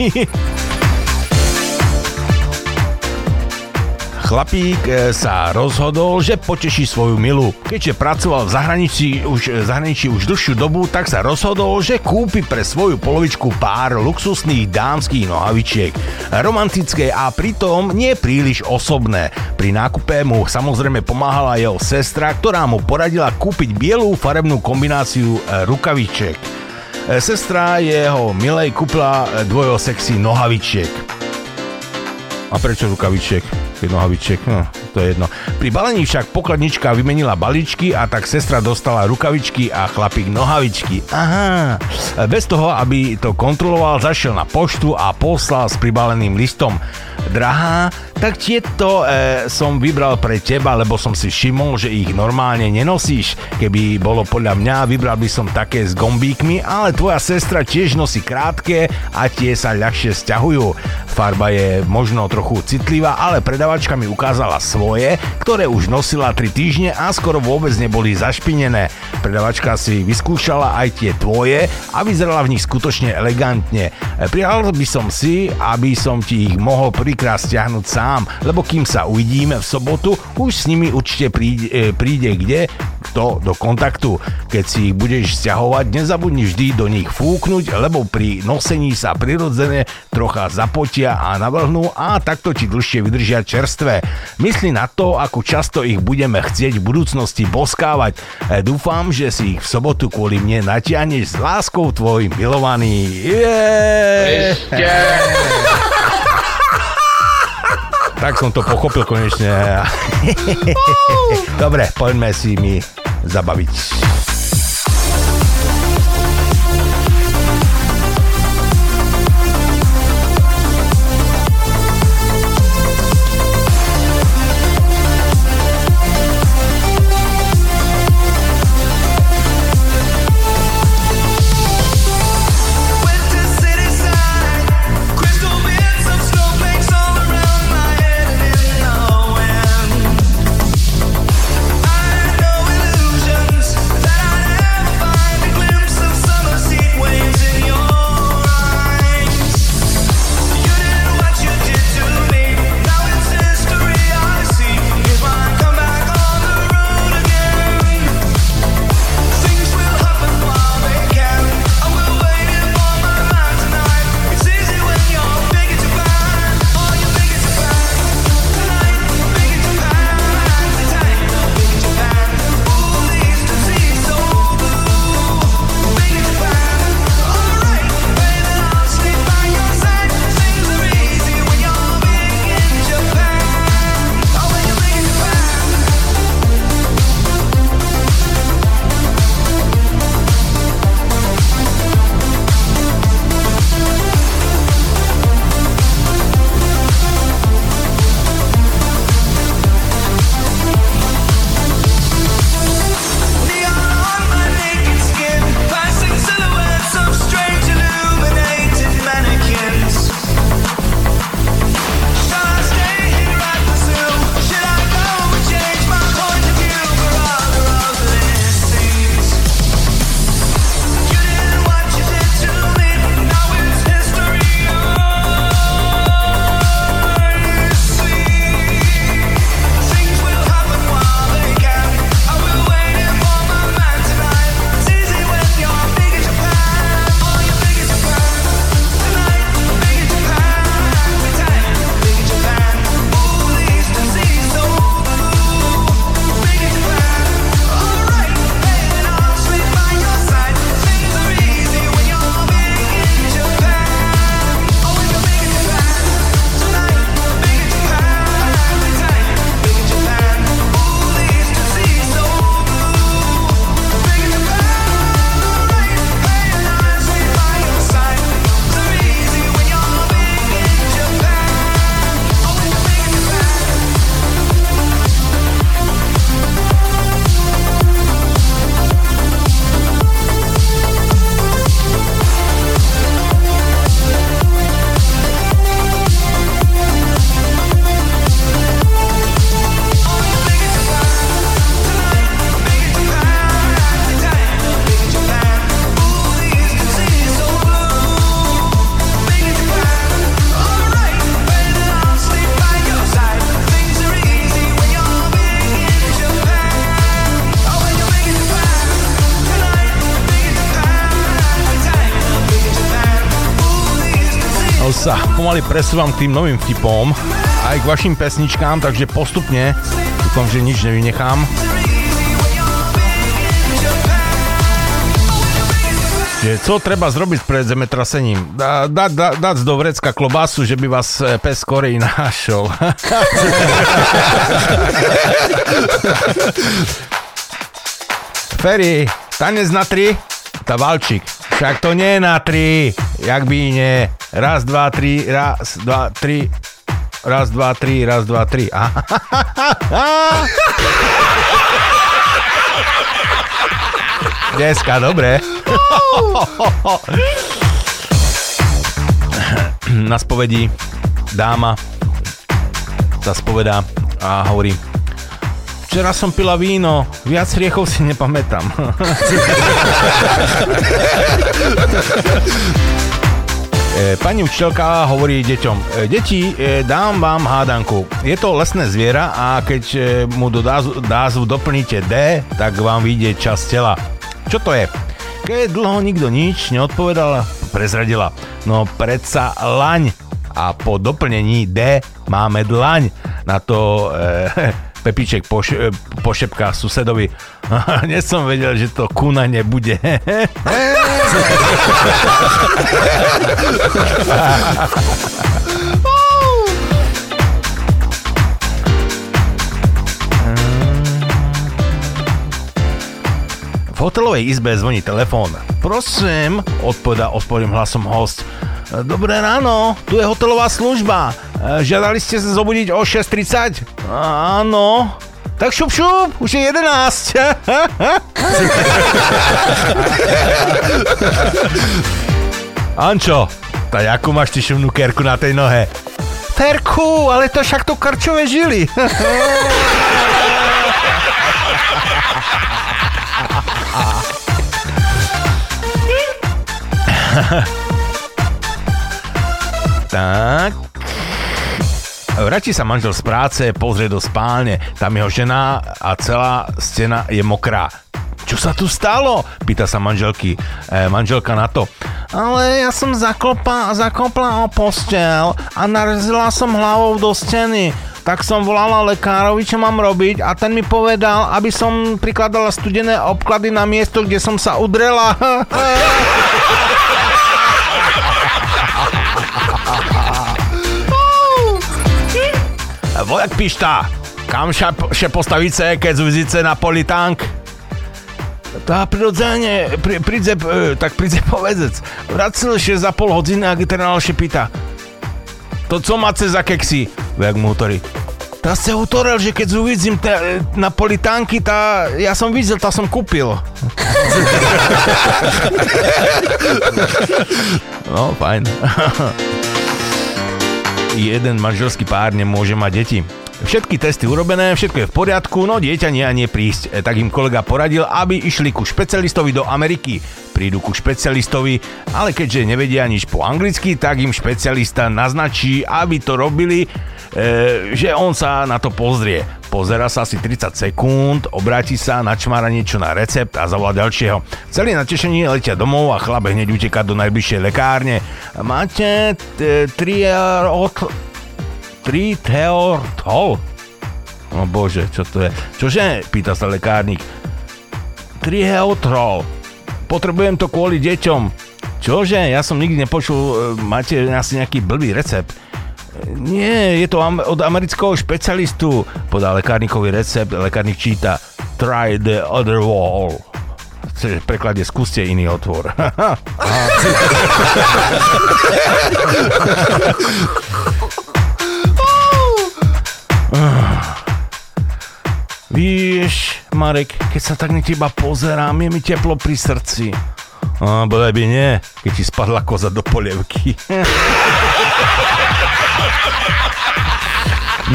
Chlapík e, sa rozhodol, že poteší svoju milu. Keďže pracoval v zahraničí už, v zahraničí už dlhšiu dobu, tak sa rozhodol, že kúpi pre svoju polovičku pár luxusných dámskych nohavičiek. Romantické a pritom nie príliš osobné. Pri nákupe mu samozrejme pomáhala jeho sestra, ktorá mu poradila kúpiť bielú farebnú kombináciu rukavičiek. E, Sestra jeho milej kúpila e, dvojo sexy nohavičiek. A prečo rukavičiek? Keď nohavičiek, no, to je jedno. Pri balení však pokladnička vymenila balíčky a tak sestra dostala rukavičky a chlapík nohavičky. Aha. Bez toho, aby to kontroloval, zašiel na poštu a poslal s pribaleným listom. Drahá, tak tieto e, som vybral pre teba, lebo som si všimol, že ich normálne nenosíš. Keby bolo podľa mňa, vybral by som také s gombíkmi, ale tvoja sestra tiež nosí krátke a tie sa ľahšie stiahujú. Farba je možno trochu citlivá, ale predavačka mi ukázala svoje, ktoré už nosila 3 týždne a skoro vôbec neboli zašpinené. Predavačka si vyskúšala aj tie tvoje a vyzerala v nich skutočne elegantne. E, Prijal by som si, aby som ti ich mohol prvýkrát stiahnuť sám, lebo kým sa uvidíme v sobotu, už s nimi určite príde, e, príde kde kto do kontaktu. Keď si ich budeš stiahovať, nezabudni vždy do nich fúknuť, lebo pri nosení sa prirodzene trocha zapotia a navrhnú a takto ti dlhšie vydržia čerstvé. Mysli na to, ako často ich budeme chcieť v budúcnosti boskávať. E, Dúfam, že si ich v sobotu kvôli mne natiahneš s láskou tvoj milovaný. Yeah! (laughs) Tak som to pochopil konečne. (laughs) Dobre, poďme si mi zabaviť. Pomaly presúvam k tým novým vtipom, aj k vašim pesničkám, takže postupne, dúfam, že nič nevynechám. Že co treba zrobiť pred zemetrasením? Dá, dá, dá, dať do vrecka klobásu, že by vás e, pes skorej našol. Ferry, tanec na tri? Tá Valčík. Však to nie je na tri. Jak by nie. Raz, dva, tri, raz, dva, tri. Raz, dva, tri, raz, dva, tri. Aha. Dneska, dobre. Na spovedi dáma sa spovedá a hovorí Včera som pila víno, viac riechov si nepamätám. (laughs) E, Pani učiteľka hovorí deťom, "E, deti, e, dám vám hádanku. Je to lesné zviera a keď mu do názvu, doplníte D, tak vám vyjde čas tela. Čo to je? Keď dlho nikto nič neodpovedal, prezradila. No predsa laň. A po doplnení D máme dlaň. Na to e, (laughs) Pepiček poš, e, pošepká susedovi. (laughs) Dnes som vedel, že to kuna nebude. (laughs) (laughs) V hotelovej izbe zvoní telefón. Prosím, odpoveda osporým hlasom host. Dobré ráno, tu je hotelová služba. Žiadali ste sa zobudiť o 6.30? Áno. Tak šup šup, už je 11. (laughs) Ančo, tak jakú máš ty šumnú kerku na tej nohe? Terku, ale to však to krčové žily. (laughs) tak. Vráti sa manžel z práce, pozrie do spálne, tam jeho žena a celá stena je mokrá. Čo sa tu stalo? Pýta sa manželky, e, manželka na to. Ale ja som zaklopa, zakopla o postel a narazila som hlavou do steny. Tak som volala lekárovi, čo mám robiť a ten mi povedal, aby som prikladala studené obklady na miesto, kde som sa udrela. (laughs) Vojak Pišta, kam še postavice, keď zúzice na politank? Tá prirodzene, pri, príde, e, tak príde (laughs) povedzec. Vracil še za pol hodiny a generál še pýta. To co máte za keksy? Vojak mu hovorí. Tá ste že keď uvidím te, na politánky, tá, ja som videl, tá som kúpil. (laughs) no, fajn. (laughs) Jeden manželský pár nemôže mať deti. Všetky testy urobené, všetko je v poriadku, no dieťa nie a nie prísť. E, tak im kolega poradil, aby išli ku špecialistovi do Ameriky. Prídu ku špecialistovi, ale keďže nevedia nič po anglicky, tak im špecialista naznačí, aby to robili, že on sa na to pozrie. Pozera sa asi 30 sekúnd, obráti sa, načmára niečo na recept a zavolá ďalšieho. Celý natešení letia domov a chlap hneď uteká do najbližšej lekárne. Máte t- tri od 3 Theortol. O bože, čo to je? Čože? Pýta sa lekárnik. 3 Heotrol. Potrebujem to kvôli deťom. Čože? Ja som nikdy nepočul, e, máte asi nejaký blbý recept. Nie, je to am- od amerického špecialistu. Podá lekárnikovi recept, lekárnik číta Try the other wall. V preklade skúste iný otvor. (laughs) Víš, Marek, keď sa tak na teba pozerám, je mi teplo pri srdci. A bole by nie, keď ti spadla koza do polievky. (laughs)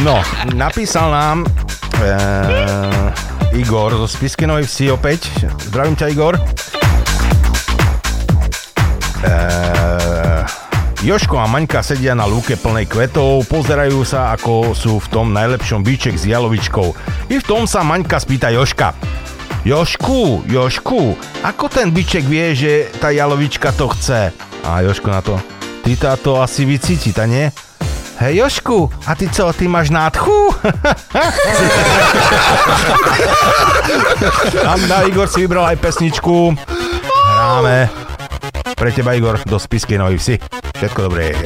No, napísal nám e, Igor zo Spiskinovej vsi opäť. Zdravím ťa, Igor. E, Joško a Maňka sedia na lúke plnej kvetov, pozerajú sa, ako sú v tom najlepšom bíček s jalovičkou. I v tom sa Maňka spýta Joška. Jošku, Jošku, ako ten byček vie, že tá jalovička to chce? A Joško na to. Ty to, to asi vycítiť, a nie? Hej Jošku, a ty co, ty máš nádchu? (laughs) Anda Igor si vybral aj pesničku. Hráme. Pre teba Igor do Spiskej Novej Vsi. Všetko dobré. Are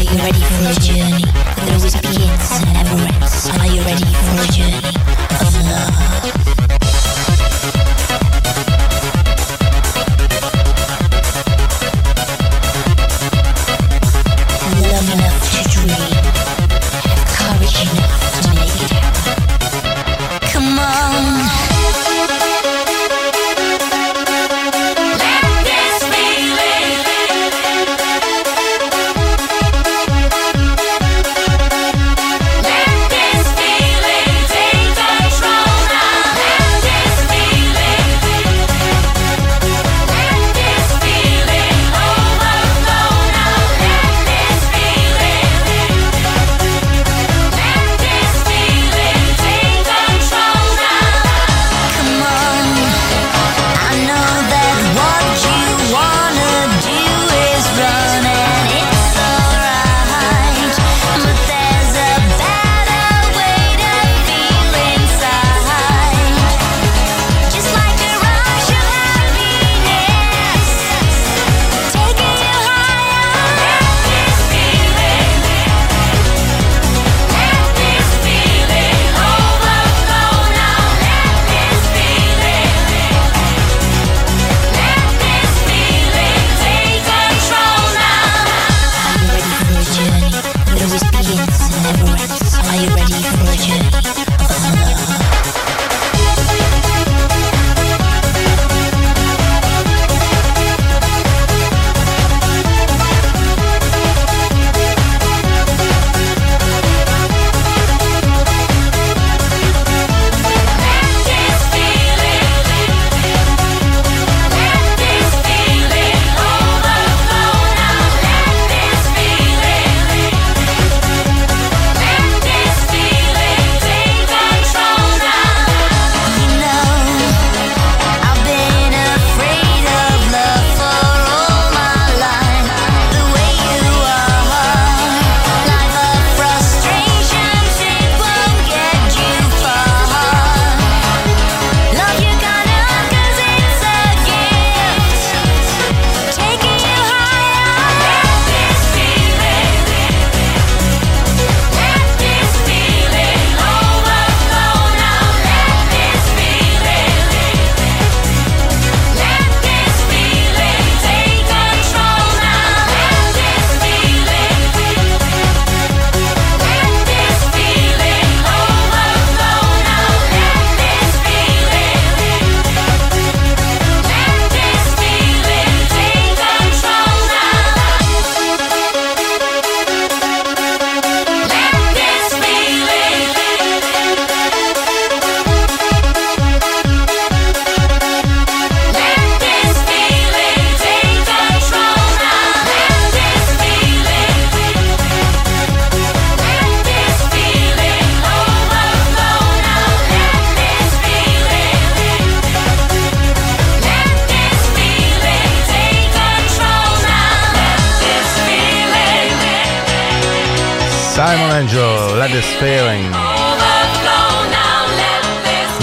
you ready for a journey that always begins and never ends? Are you ready for a journey of love? Love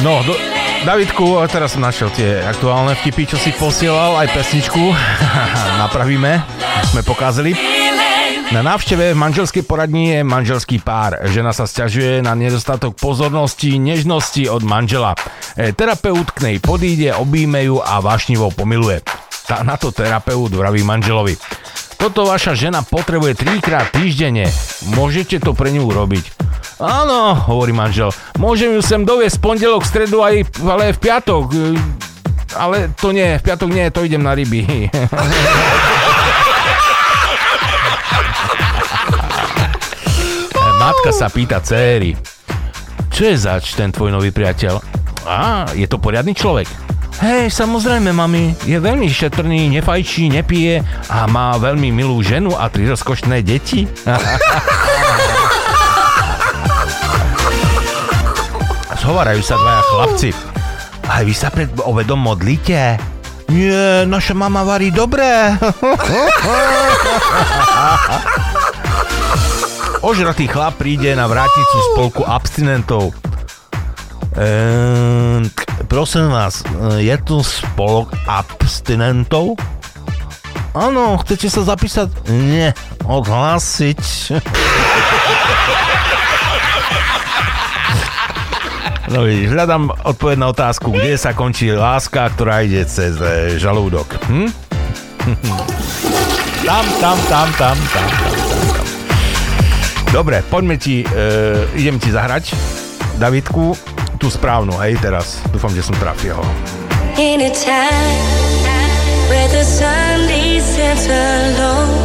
No, do, Davidku, teraz som našiel tie aktuálne vtipy, čo si posielal, aj pesničku. (laughs) Napravíme, sme pokázali. Na návšteve v manželskej poradni je manželský pár. Žena sa sťažuje na nedostatok pozornosti, nežnosti od manžela. E, terapeut k nej podíde, obíme ju a vášnivo pomiluje. Tá na to terapeut vraví manželovi. Toto vaša žena potrebuje trikrát týždenne. Môžete to pre ňu urobiť. Áno, hovorí manžel. Môžem ju sem doviesť pondelok, stredu aj ale v piatok. E, Ale to nie, v piatok nie, to idem na ryby. (laughs) Matka sa pýta céry. Čo je zač ten tvoj nový priateľ? Á, je to poriadny človek. Hej, samozrejme, mami, je veľmi šetrný, nefajčí, nepije a má veľmi milú ženu a tri rozkošné deti. (laughs) Zhovárajú sa dvaja chlapci. Aj vy sa pred obedom modlíte? Nie, naša mama varí dobré. (laughs) Ožratý chlap príde na vrátnicu spolku abstinentov. Ehm, prosím vás, je tu spolok abstinentov? Áno, chcete sa zapísať? Nie, odhlásiť. (laughs) No vidíš, hľadám odpoveď na otázku, kde sa končí láska, ktorá ide cez e, žalúdok. Hm? (laughs) Tam, tam, tam, tam, tam, tam, tam. Dobre, poďme ti, e, idem ti zahrať, Davidku, tú správnu, hej, teraz. Dúfam, že som trafil ho. In a time where the sun descends alone,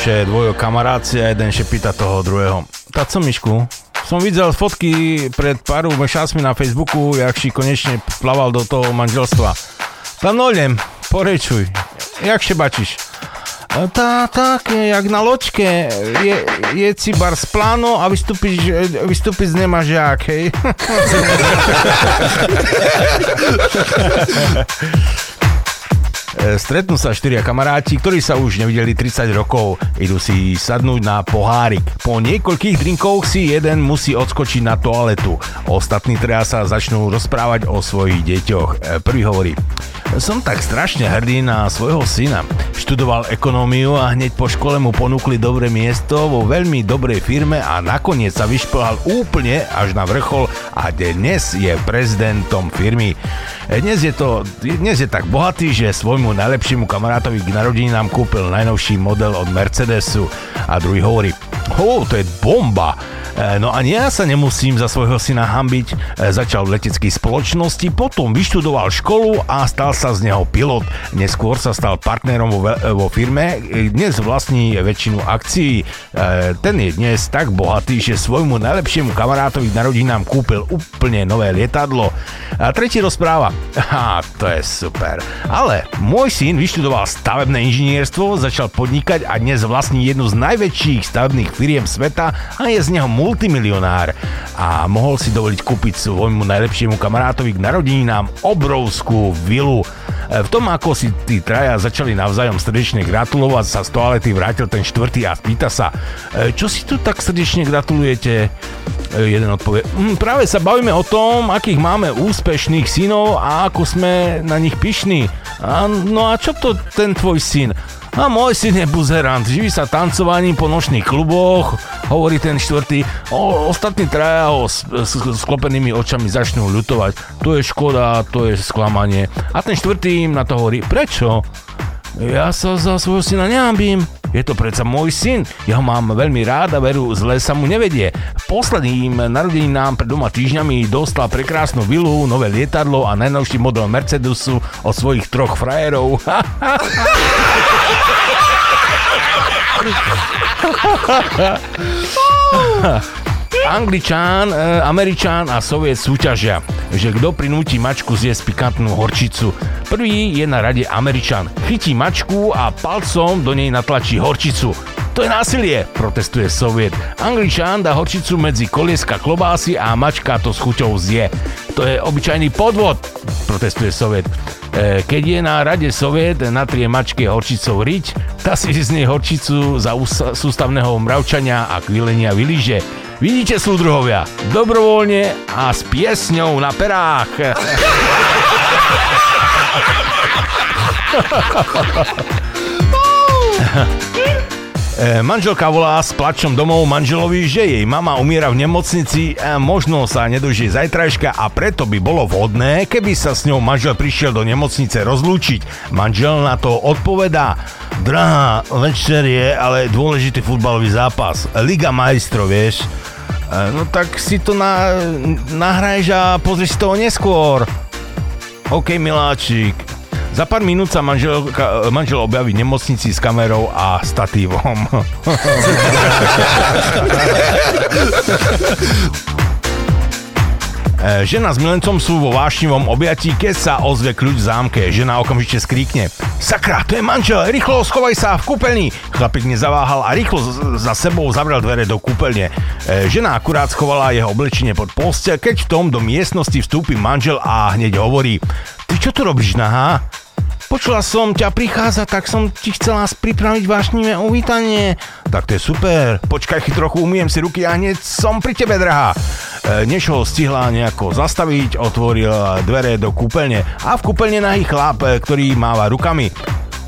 Stretnúše dvojo kamaráci a jeden šepita toho druhého. Tá co, Mišku? Som videl fotky pred pár mešacmi na Facebooku, jak si konečne plaval do toho manželstva. Tam noliem, porečuj. Jak še bačíš? E, Tá, tak, jak na loďke, je, je si bar z plánu a vystúpiš, e, vystúpiť nemáš jak, hej? (laughs) E, Stretnú sa štyria kamaráti, ktorí sa už nevideli 30 rokov. Idú si sadnúť na pohárik. Po niekoľkých drinkoch si jeden musí odskočiť na toaletu. Ostatní teda sa začnú rozprávať o svojich deťoch. E, Prvý hovorí, som tak strašne hrdý na svojho syna. Študoval ekonómiu a hneď po škole mu ponúkli dobré miesto vo veľmi dobrej firme a nakoniec sa vyšplhal úplne až na vrchol a dnes je prezidentom firmy. E, Dnes je, to, dnes je tak bohatý, že svojmu najlepšiemu kamarátovi k narodeninám kúpil najnovší model od Mercedesu a druhý hovorí, ho, to je bomba. E, No a ja sa nemusím za svojho syna hambiť. E, Začal v leteckej spoločnosti, potom vyštudoval školu a stal sa z neho pilot. Neskôr sa stal partnerom vo, firme, E, dnes vlastní väčšinu akcií. Ten je dnes tak bohatý, že svojmu najlepšiemu kamarátovi k narodinám kúpil úplne nové lietadlo. A tretí rozpráva. (laughs) Ha, to je super. Ale môj syn vyštudoval stavebné inžinierstvo, začal podnikať a dnes vlastní jednu z najväčších stavebných firiem sveta a je z neho multimilionár. A mohol si dovoliť kúpiť svojmu najlepšiemu kamarátovi k narodeninám obrovskú vilu. E, V tom, ako si tí traja začali navzájom srdečne gratulovať, sa z toalety vrátil ten štvrtý a pýta sa, "E, čo si tu tak srdečne gratulujete? E, Jeden odpovie, hm, práve sa bavíme o tom, akých máme úspešných synov a ako sme na nich pyšní. A, no a čo to ten tvoj syn? A môj syn je buzerant, živí sa tancovaním po nočných kluboch, hovorí ten štvrtý. O, ostatní traja ho s, s, sklopenými očami začnú ľutovať. To je škoda, to je sklamanie. A ten štvrtý im na to hovorí, prečo? Ja sa za svojho syna nehambím. Je to predsa môj syn. Ja ho mám veľmi rád a veru, zle sa mu nevedie. Posledným narodeninám pred dvoma týždňami dostal prekrásnu vilu, nové lietadlo a najnovší model Mercedesu od svojich troch frajerov. (laughs) (laughs) Angličán, e, Američán a Soviet súťažia, že kto prinúti mačku zjesť pikantnú horčicu. Prvý je na rade Američan. Chytí mačku a palcom do nej natlačí horčicu. To je násilie, protestuje Soviet. Angličán dá horčicu medzi kolieska klobásy a mačka to s chuťou zje. To je obyčajný podvod, protestuje Soviet. E, keď je na rade Soviet, natrie mačke horčicou riť, tá si z nej horčicu za ús- sústavného mravčania a kvilenia vyliže. Vidíte, súdruhovia, dobrovoľne a s piesňou na perách. (laughs) E, manželka volá s plačom domov manželovi, že jej mama umiera v nemocnici, e, možno sa nedožije zajtrajška a preto by bolo vhodné, keby sa s ňou manžel prišiel do nemocnice rozlúčiť. Manžel na to odpovedá, drahá, večer je ale dôležitý futbalový zápas. Liga majstrov, vieš. No tak si to na, nahraješ a pozrieš si toho neskôr. OK, miláčik. Za pár minút sa manžel, manžel objaví v nemocnici s kamerou a statívom. (laughs) E, Žena s milencom sú vo vášnivom objatí, keď sa ozve kľúč v zámke. Žena okamžite skríkne. Sakra, to je manžel, rýchlo schovaj sa v kúpeľni. Chlapík nezaváhal a rýchlo za sebou zavrel dvere do kúpeľne. E, Žena akurát schovala jeho oblečenie pod posteľ, keď v tom do miestnosti vstúpi manžel a hneď hovorí. Ty čo tu robíš, nahá? Počula som ťa prichádza, tak som ti chcela pripraviť vášnivé uvítanie. Tak to je super. Počkaj, trochu umiem si ruky a hneď som pri tebe, drahá. E, ho stihla nejako zastaviť, otvoril dvere do kúpeľne a v kúpeľne nahý chlap, e, ktorý máva rukami.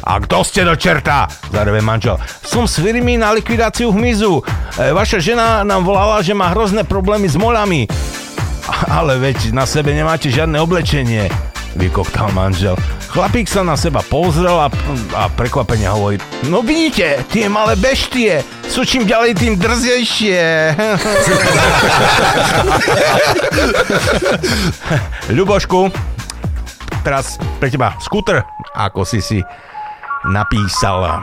A kto ste do čerta? Zareve manžel. Som s firmy na likvidáciu hmyzu. E, vaša žena nám volala, že má hrozné problémy s molami. (laughs) Ale veď na sebe nemáte žiadne oblečenie, vykoktal manžel. Chlapík sa na seba pozrel a, a prekvapene hovorí, no vidíte, tie malé beštie sú čím ďalej tým drzejšie. (laughs) Ľubošku, teraz pre teba skúter, ako si si napísal.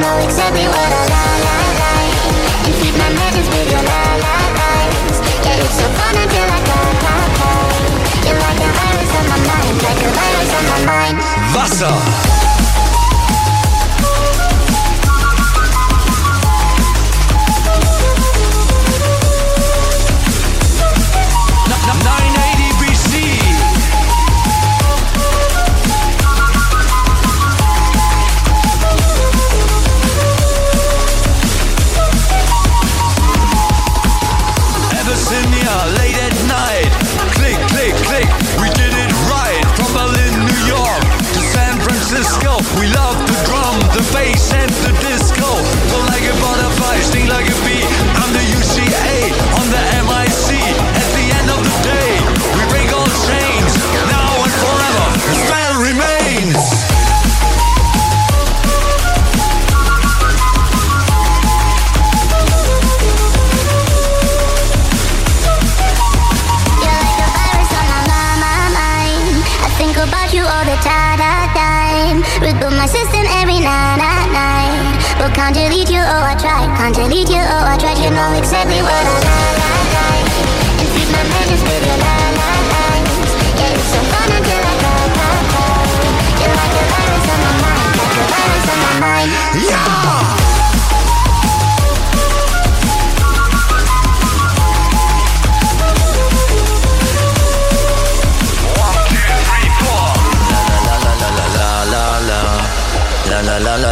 Know exactly what I like, like, like. And feed my madness with your lie, lie, lies. Yeah, it's so fun until I cry, cry, cry. You're like a virus on my mind, like a virus on my mind. Wasser.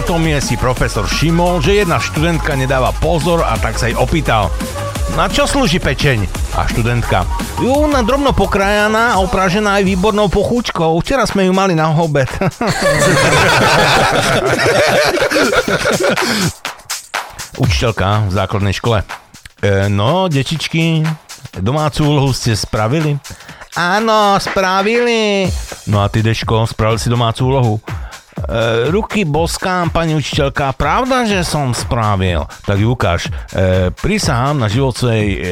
anatómie si profesor všimol, že jedna študentka nedáva pozor a tak sa jej opýtal. Na čo slúži pečeň? A študentka. Ju, na drobno pokrájaná a oprážená aj výbornou pochúčkou. Včera sme ju mali na obed. (laughs) Učiteľka v základnej škole. E, no, detičky, domácu úlohu ste spravili? Áno, spravili. No a ty, Deško, spravil si domácu úlohu? E, ruky boskám, pani učiteľka, pravda, že som spravil. Tak ju ukáž. E, prisahám na život svojej... E,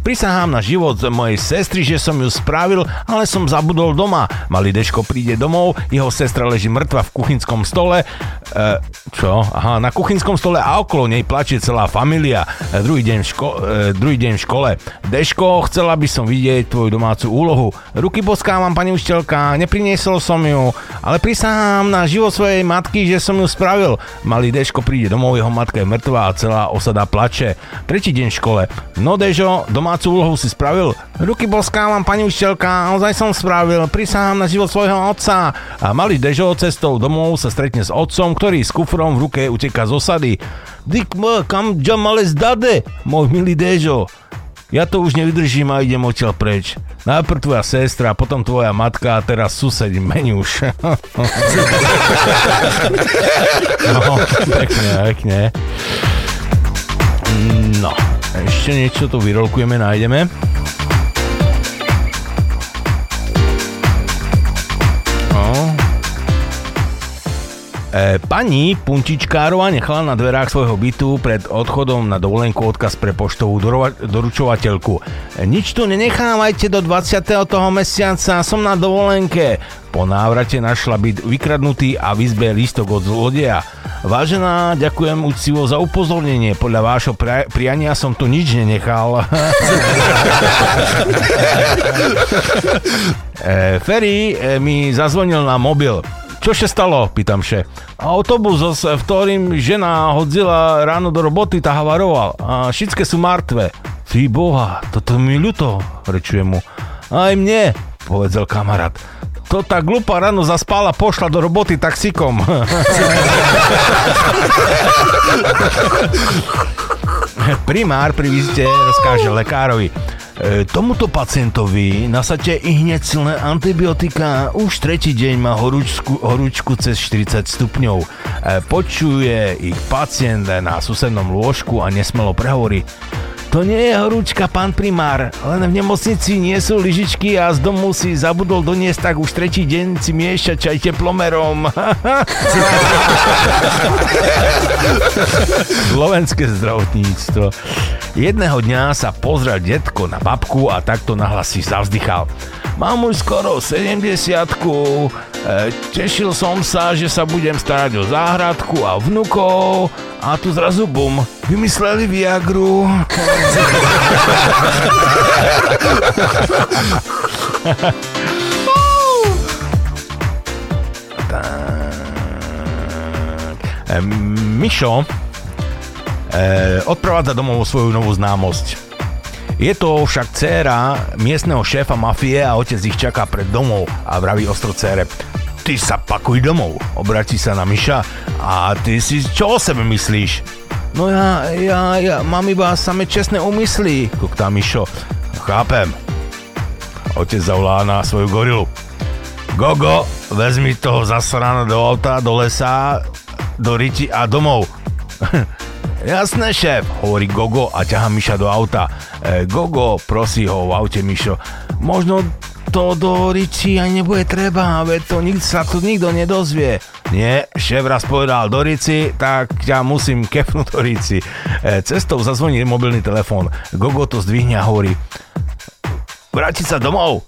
Prisahám na život mojej sestry, že som ju spravil, ale som zabudol doma. Malý Deško príde domov, jeho sestra leží mŕtva v kuchynskom stole. E, čo? Aha, na kuchynskom stole a okolo nej plačie celá familia. E, druhý, deň v ško- e, druhý deň v škole. Deško, chcela by som vidieť tvoju domácu úlohu. Ruky boskávam, pani učiteľka, nepriniesol som ju, ale prisahám na život svojej matky, že som ju spravil. Malý Deško príde domov, jeho matka je mŕtva a celá osada plače. Tretí deň v škole. No Dežo, domácu úlohu si spravil? Ruky boskávam, pani učiteľka, ozaj som spravil. Prisahám na život svojho otca. A malý Dežo cestou domov sa stretne s otcom, ktorý s kufrom v ruke uteká z osady. Dik m, kam džamale zdade, môj milý Dežo. Ja to už nevydržím a idem odtiaľ preč. Najprv tvoja sestra, potom tvoja matka a teraz sused Meňuš. (laughs) no, pekne, pekne. No, ešte niečo tu vyrolkujeme, nájdeme. E, pani Puntičkárova nechala na dverách svojho bytu pred odchodom na dovolenku odkaz pre poštovú dorova- doručovateľku. E, nič tu nenechávajte do 20. toho mesiaca, som na dovolenke. Po návrate našla byt vykradnutý a v izbe lístok od zlodeja. Vážená, ďakujem úctivo za upozornenie. Podľa vášho pra- priania som tu nič nenechal. (laughs) e, Ferry e, mi zazvonil na mobil. Čo sa stalo? Pýtam še. Autobus, s ktorým žena hodzila ráno do roboty, tá havaroval. A všetky sú mŕtve. Fí boha, toto mi ľúto, rečuje mu. Aj mne, povedzel kamarát. To tá glupa ráno zaspala, pošla do roboty taxikom. (laughs) Primár pri vizite rozkáže lekárovi. E, tomuto pacientovi nasadte i hneď silné antibiotika. Už tretí deň má horúčku, horúčku cez 40 stupňov. E, počuje ich pacient na susednom lôžku a nesmelo prehovorí. To nie je horúčka, pán primár, len v nemocnici nie sú lyžičky a z domu si zabudol doniesť tak už tretí deň si miešať čaj teplomerom. (laughs) Slovenské zdravotníctvo. Jedného dňa sa pozrel detko na babku a takto nahlas si zavzdychal. Mám už skoro 70 e, Tešil som sa, že sa budem starať o záhradku a vnukov a tu zrazu bum, vymysleli Viagru. (laughs) Mišo e, odprovádza domov svoju novú známosť. Je to však dcéra miestneho šéfa mafie a otec ich čaká pred domov a vraví ostro dcére. Ty sa pakuj domov, obratí sa na Miša a ty si čo o sebe myslíš? No ja, ja, ja mám iba same čestné úmysly, kuktá Mišo. Chápem. Otec zavolá na svoju gorilu. Gogo, vezmi toho zasrana do auta, do lesa, do riti a domov. (laughs) Jasné, šéf, hovorí Gogo a ťaha Miša do auta. E, Gogo prosí ho v aute Mišo. Možno to do Riči aj nebude treba, veď to nik, sa tu nikto nedozvie. Nie, šéf raz povedal do Rici, tak ťa musím kefnúť do Rici. E, cestou zazvoní mobilný telefón. Gogo to zdvihne a hovorí. Vrátiť sa domov?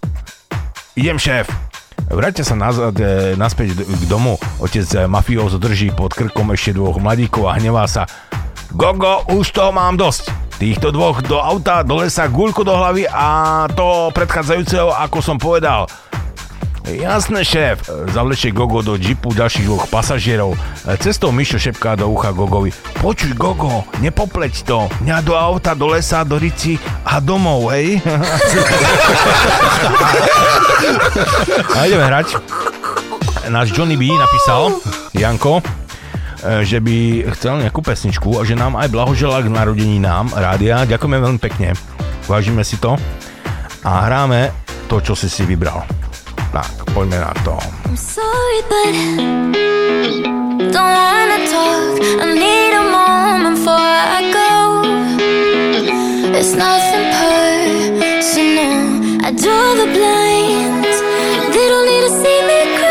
Idem, šéf. Vráťte sa nazad, e, naspäť k domu. Otec e, mafiózo drží pod krkom ešte dvoch mladíkov a hnevá sa. Gogo, už toho mám dosť. Týchto dvoch do auta, do lesa, guľku do hlavy a to predchádzajúceho, ako som povedal. Jasné, šéf, zavlečie Gogo do džipu ďalších dvoch pasažierov. Cestou Mišo šepká do ucha Gogovi. Počuj, Gogo, nepopleť to. Mňa do auta, do lesa, do rici a domov, hej? (laughs) a ideme hrať. Náš Johnny B napísal, Janko, že by chcel nejakú pesničku a že nám aj blahoželá k narodení nám, rádia. Ďakujeme veľmi pekne. Vážime si to. A hráme to, čo si si vybral. Tak, poďme na to. I'm sorry, but don't wanna talk. I need a moment before I go. It's nothing personal. I draw the blinds. They don't need to see me cry.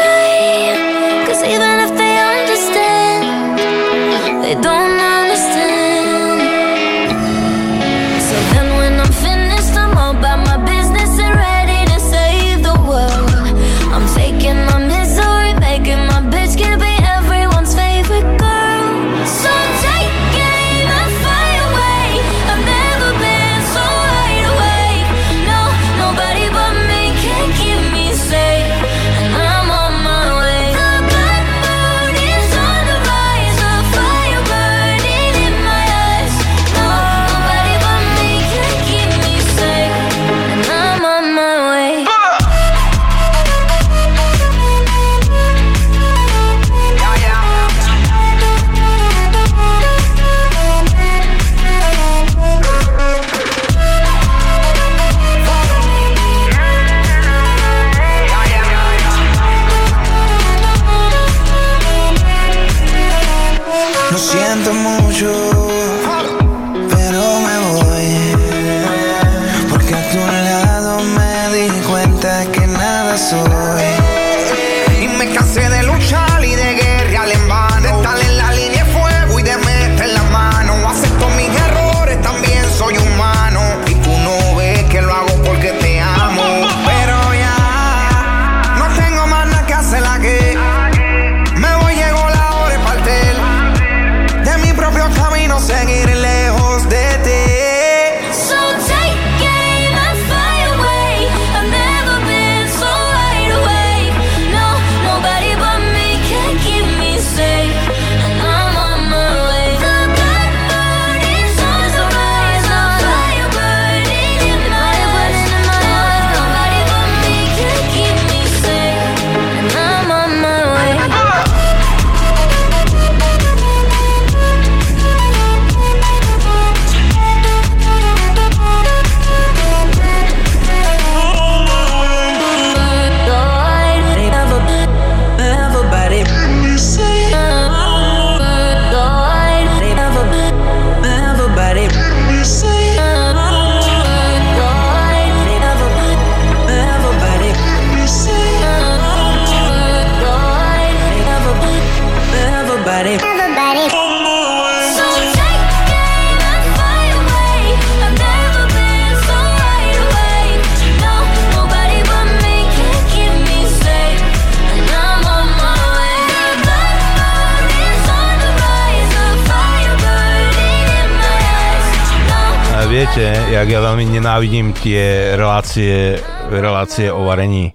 Nenávidím tie relácie, relácie o varení,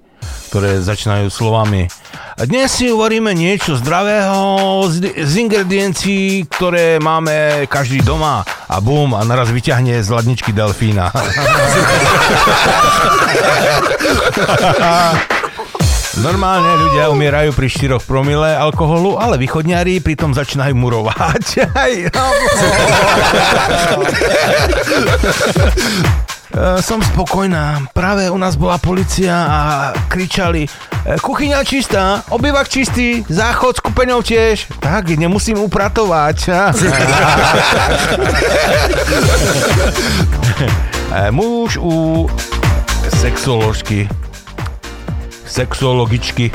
ktoré začínajú slovami dnes si uvaríme niečo zdravého z, z ingrediencií, ktoré máme každý doma a bum, a naraz vyťahne z ladničky delfína. (laughs) Normálne ľudia umierajú pri 4 promile alkoholu, ale východňári pritom začínajú murovať. (laughs) (laughs) E, Som spokojná. Práve u nás bola policia a kričali e, kuchyňa čistá, obývak čistý, záchod s kúpeňou tiež. Tak, nemusím upratovať. (laughs) E, Muž u sexoložky sexologičky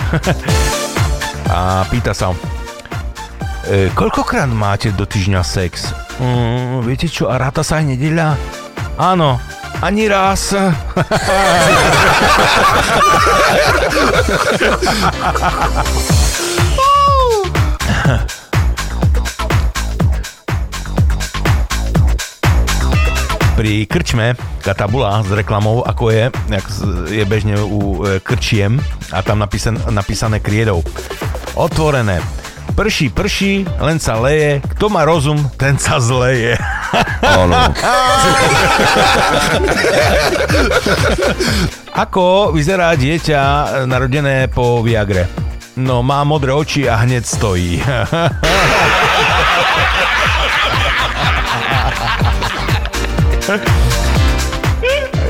(laughs) a pýta sa e, koľkokrát máte do týždňa sex? Mm, viete čo, a ráta sa aj nedeľa? Áno, Ani raz. pri krčme katabula s reklamou, ako je, jak je bežne u e, krčiem a tam napísan, napísané kriedou. Otvorené. Prší, prší, len sa leje, kto má rozum, ten sa zleje. Áno. (laughs) Ako vyzerá dieťa narodené po Viagre? No, má modré oči a hneď stojí. (laughs)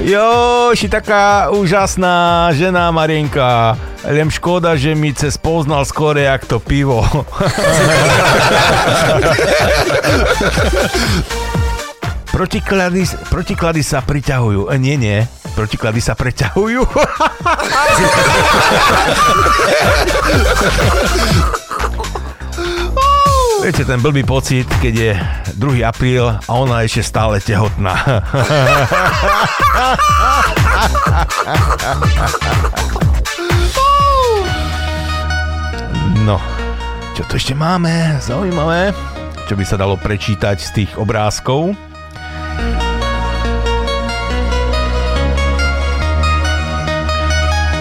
Joši, taká úžasná žena Marienka. Len škoda, že mi cez poznal skôr jak to pivo. (laughs) protiklady, protiklady sa priťahujú. E, Nie, nie. Protiklady sa preťahujú. (laughs) Viete, ten blbý pocit, keď je 2. apríl a ona ešte stále tehotná. (laughs) No, čo tu ešte máme? Zaujímavé. Čo by sa dalo prečítať z tých obrázkov?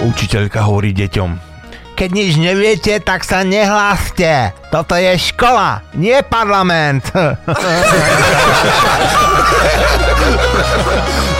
Učiteľka hovorí deťom. Keď nič neviete, tak sa nehláste. Toto je škola, nie parlament. (laughs) (laughs)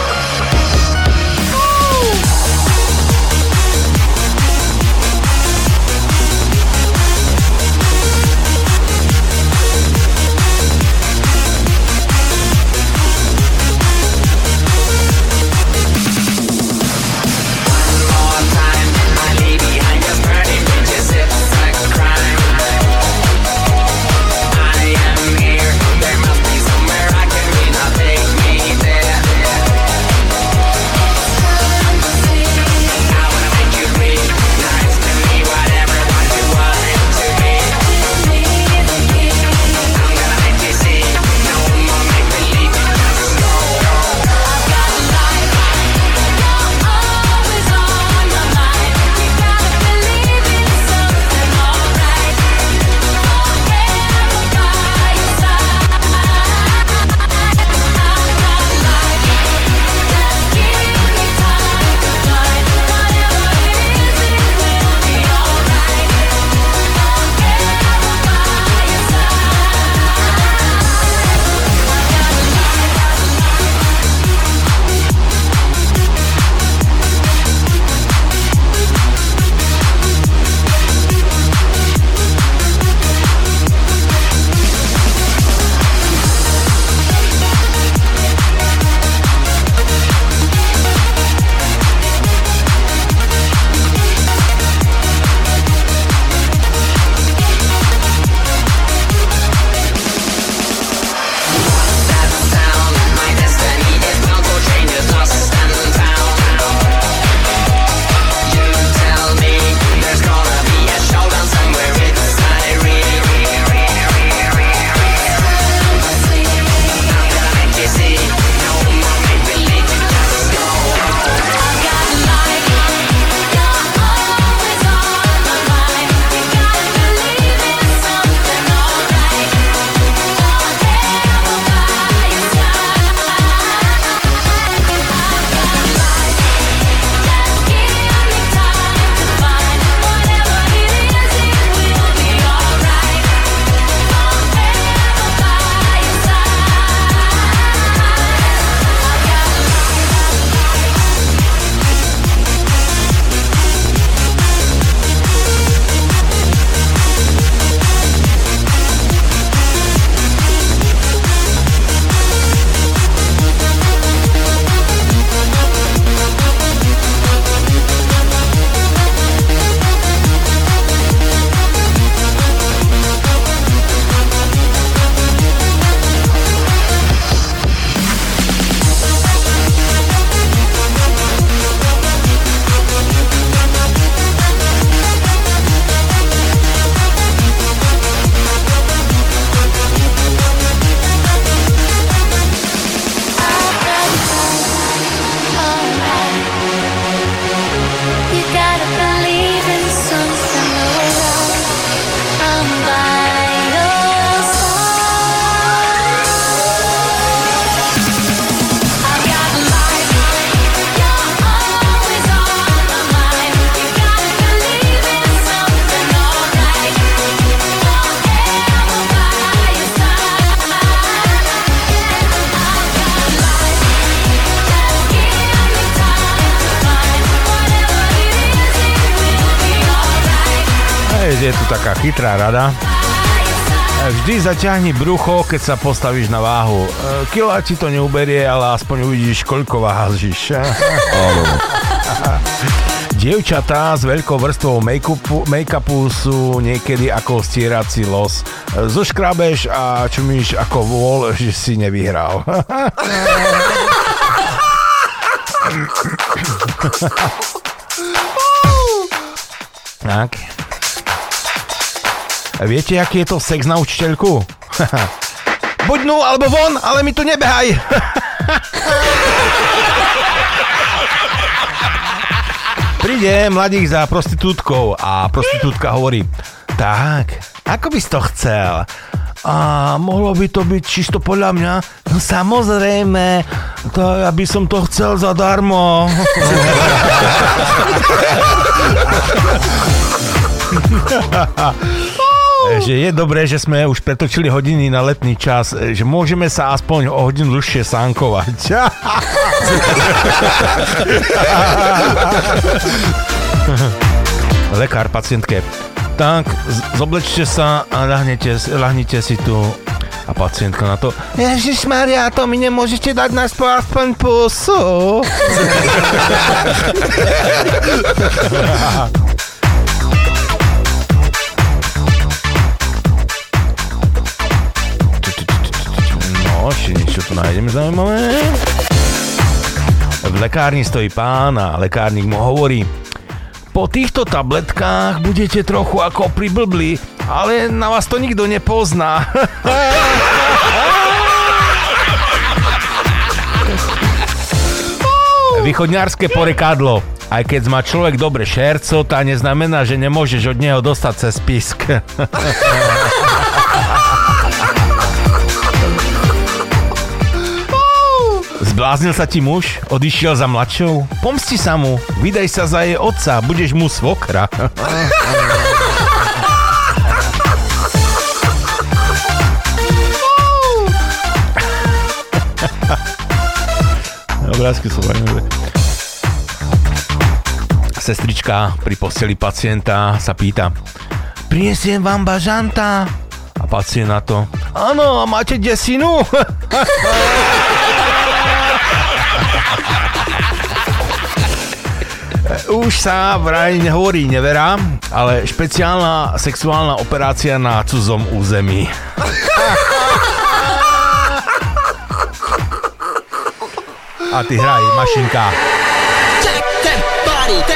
taká chytrá rada. Vždy zaťahni brucho, keď sa postavíš na váhu. E, Kila ti to neuberie, ale aspoň uvidíš, koľko vážiš. (laughs) Dievčatá s veľkou vrstvou make-upu, make-upu sú niekedy ako stierací los. E, Zoškrabeš a čumíš ako vol, že si nevyhral. (laughs) tak. Viete, aký je to sex na učiteľku? (laughs) Buď nu, alebo von, ale mi tu nebehaj. (laughs) Príde mladík za prostitútkou a prostitútka hovorí, tak, ako by si to chcel? A mohlo by to byť čisto podľa mňa? No samozrejme, to, ja by som to chcel zadarmo. (laughs) že je dobré, že sme už pretočili hodiny na letný čas, že môžeme sa aspoň o hodinu dlhšie sánkovať. (laughs) Lekár pacientke. Tak, zoblečte sa a ľahnete, ľahnite si tu. A pacientka na to. Ježiš Maria, to mi nemôžete dať na aspoň pusu. (laughs) Niečo tu nájdeme zaujímavé. V lekárni stojí pán a lekárnik mu hovorí po týchto tabletkách budete trochu ako priblbli, ale na vás to nikto nepozná. (laughs) Východňárske porekadlo. Aj keď má človek dobre šerco, tá neznamená, že nemôžeš od neho dostať cez pisk. (laughs) Zbláznil sa ti muž? Odišiel za mladšou? Pomsti sa mu, vydaj sa za jej otca, budeš mu svokra. (laughs) Obrázky sú zaujímavé. Sestrička pri posteli pacienta sa pýta Prinesiem vám bažanta? A pacient na to Áno, a máte desinu? (laughs) (laughs) Už sa vraj nehovorí nevera, ale špeciálna sexuálna operácia na cudzom území. (laughs) A ty hraj, mašinka. Check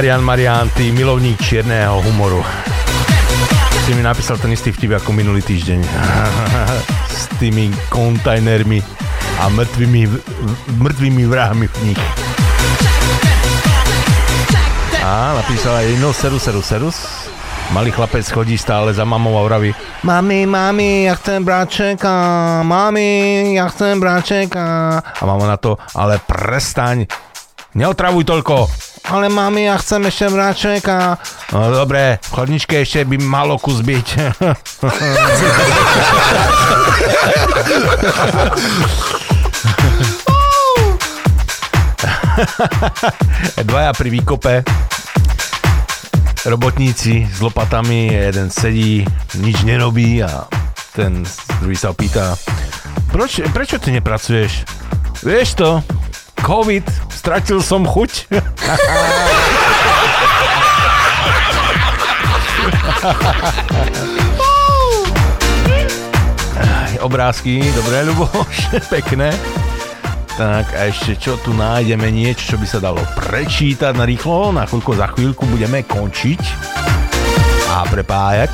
Marian Marian, ty milovník čierneho humoru. Si mi napísal ten istý vtip ako minulý týždeň. (laughs) S tými kontajnermi a mŕtvými, mŕtvými vrahmi v nich. A napísal aj no serus, serus, serus. Malý chlapec chodí stále za mamou a vraví Mami, mami, ja chcem bráčeka, mami, ja chcem bráčeka. A mama na to, ale prestaň, neotravuj toľko. Ale mami, ja chcem ešte bráčeka. No dobre, v chladničke ešte by malo kus byť. (laughs) Dvaja pri výkope robotníci s lopatami, jeden sedí, nič nerobí a ten druhý sa opýta, Proč, prečo ty nepracuješ? Vieš to, COVID, stratil som chuť. Obrázky, dobré, Ľuboš, (laughs) pekné. Tak a ešte čo tu nájdeme, niečo, čo by sa dalo prečítať na rýchlo, na chvíľku za chvíľku budeme končiť a prepájať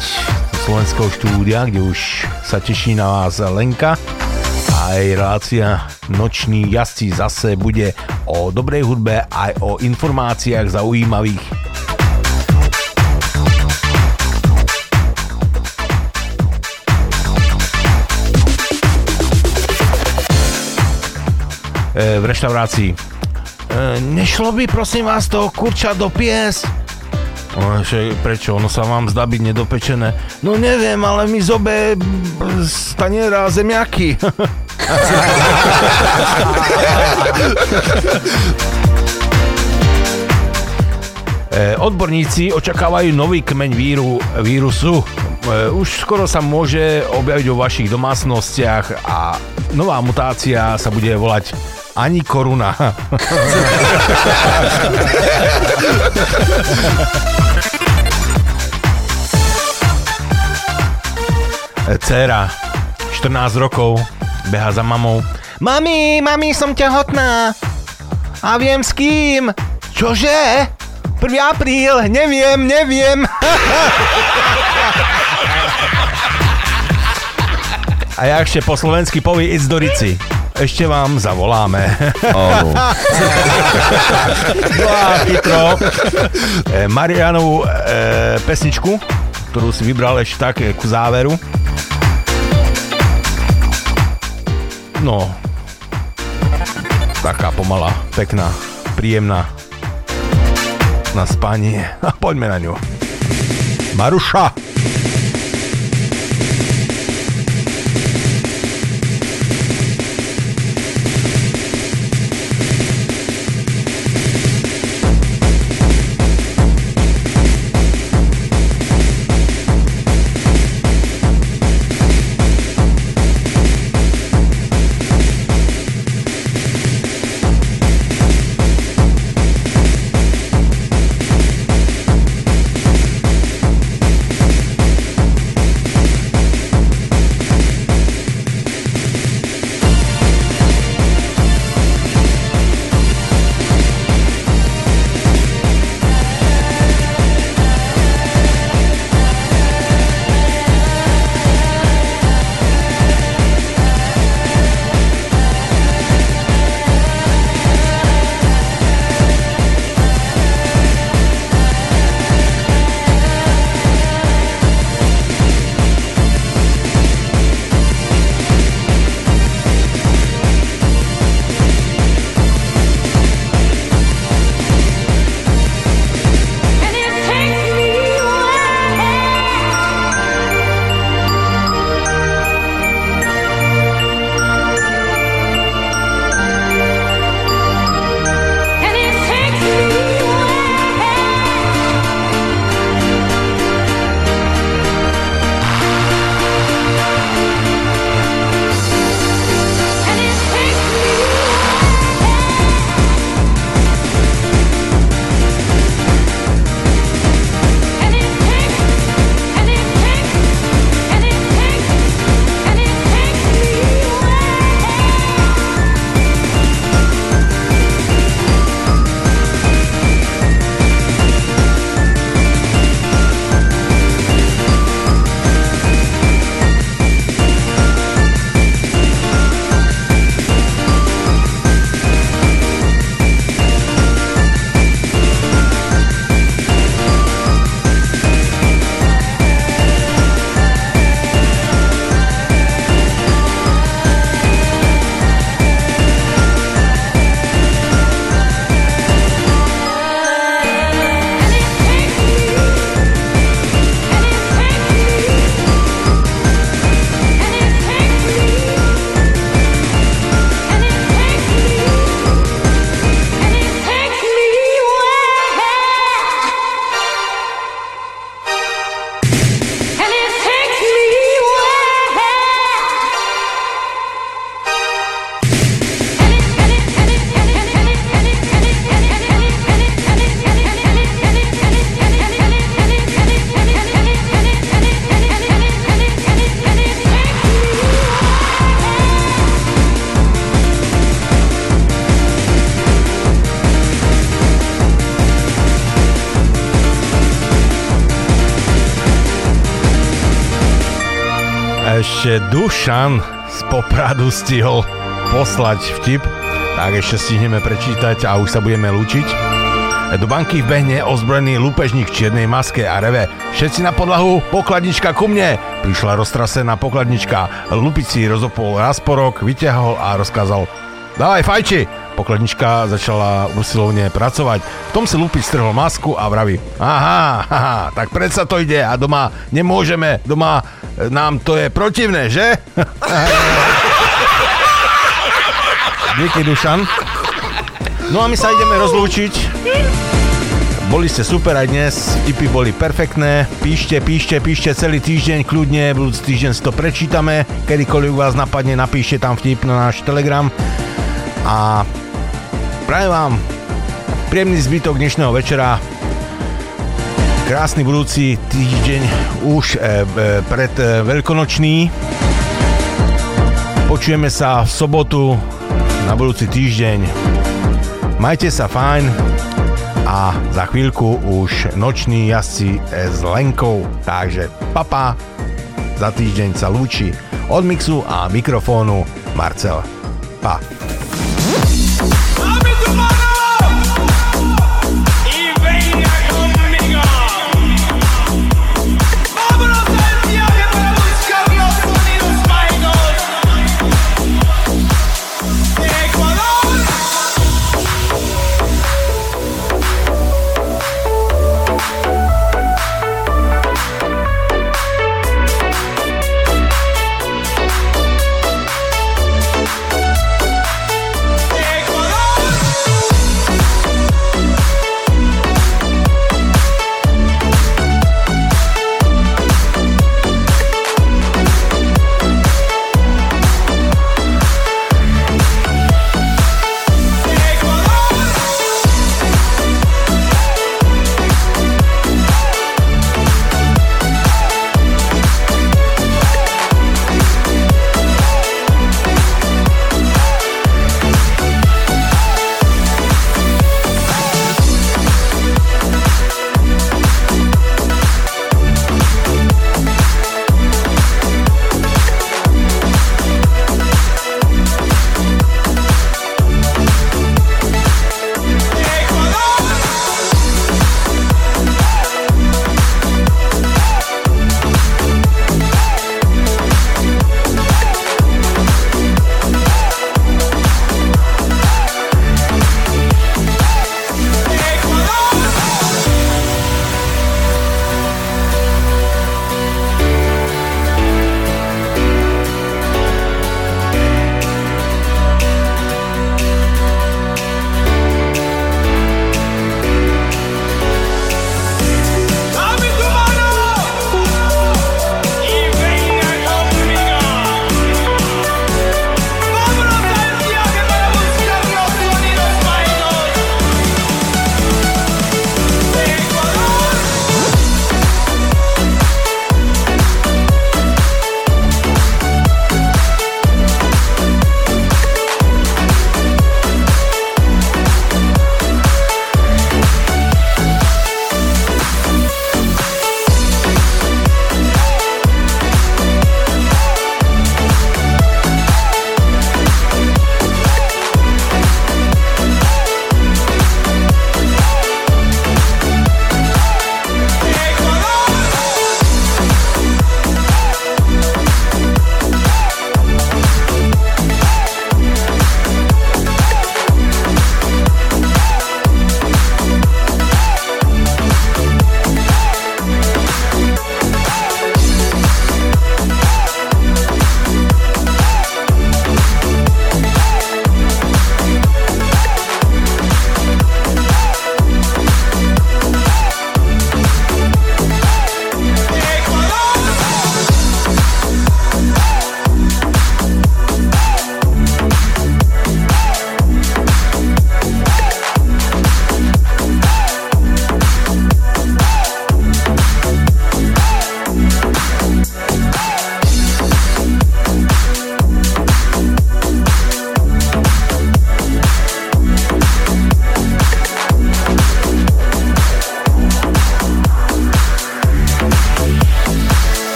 do slovenského štúdia, kde už sa teší na vás Lenka a jej relácia Noční jazdci zase bude o dobrej hudbe aj o informáciách zaujímavých e, v reštaurácii. E, nešlo by prosím vás to kurča do pies? Že prečo? Ono sa vám zdá byť nedopečené. No neviem, ale mi zobe z taniera zemiaky. (laughs) E, Odborníci očakávajú nový kmeň víru, vírusu. E, Už skoro sa môže objaviť vo vašich domácnostiach a nová mutácia sa bude volať ani koruna. Cera, 14 rokov, beha za mamou. Mami, mami, som tehotná. A viem s kým. Čože? 1. apríl, neviem, neviem. (laughs) A ja ešte po slovensky povie It's do Rici. Ešte vám zavoláme. Áno. (laughs) no a. E, Marianovú e, pesničku, ktorú si vybral ešte tak e, ku záveru. No, taká pomalá, pekná, príjemná na spanie. A (laughs) poďme na ňu. Maruša! Dušan z Popradu stihol poslať vtip, tak ešte stihneme prečítať a už sa budeme lúčiť. Do banky vbehne ozbrojený lúpežník v čiernej maske a reve. Všetci na podlahu, pokladnička ku mne. Prišla roztrasená pokladnička. Lupici rozopol rásporok, vyťahol a rozkázal Dávaj fajči! Pokladnička začala usilovne pracovať. V tom si Lupič strhol masku a vraví Aha, haha, tak predsa to ide a doma nemôžeme, doma nám to je protivné, že? Díky, Dušan. No a my sa ideme rozlúčiť. Boli ste super aj dnes, tipy boli perfektné. Píšte, píšte, píšte celý týždeň, kľudne, budúci týždeň si to prečítame. Kedykoľvek vás napadne, napíšte tam vtip na náš Telegram. A prajem vám príjemný zbytok dnešného večera. Krásny budúci týždeň už e, e, pred e, veľkonočný. Počujeme sa v sobotu na budúci týždeň. Majte sa fajn a za chvíľku už noční jazdci s Lenkou. Takže papa, za týždeň sa lúči od mixu a mikrofónu Marcel. Pa.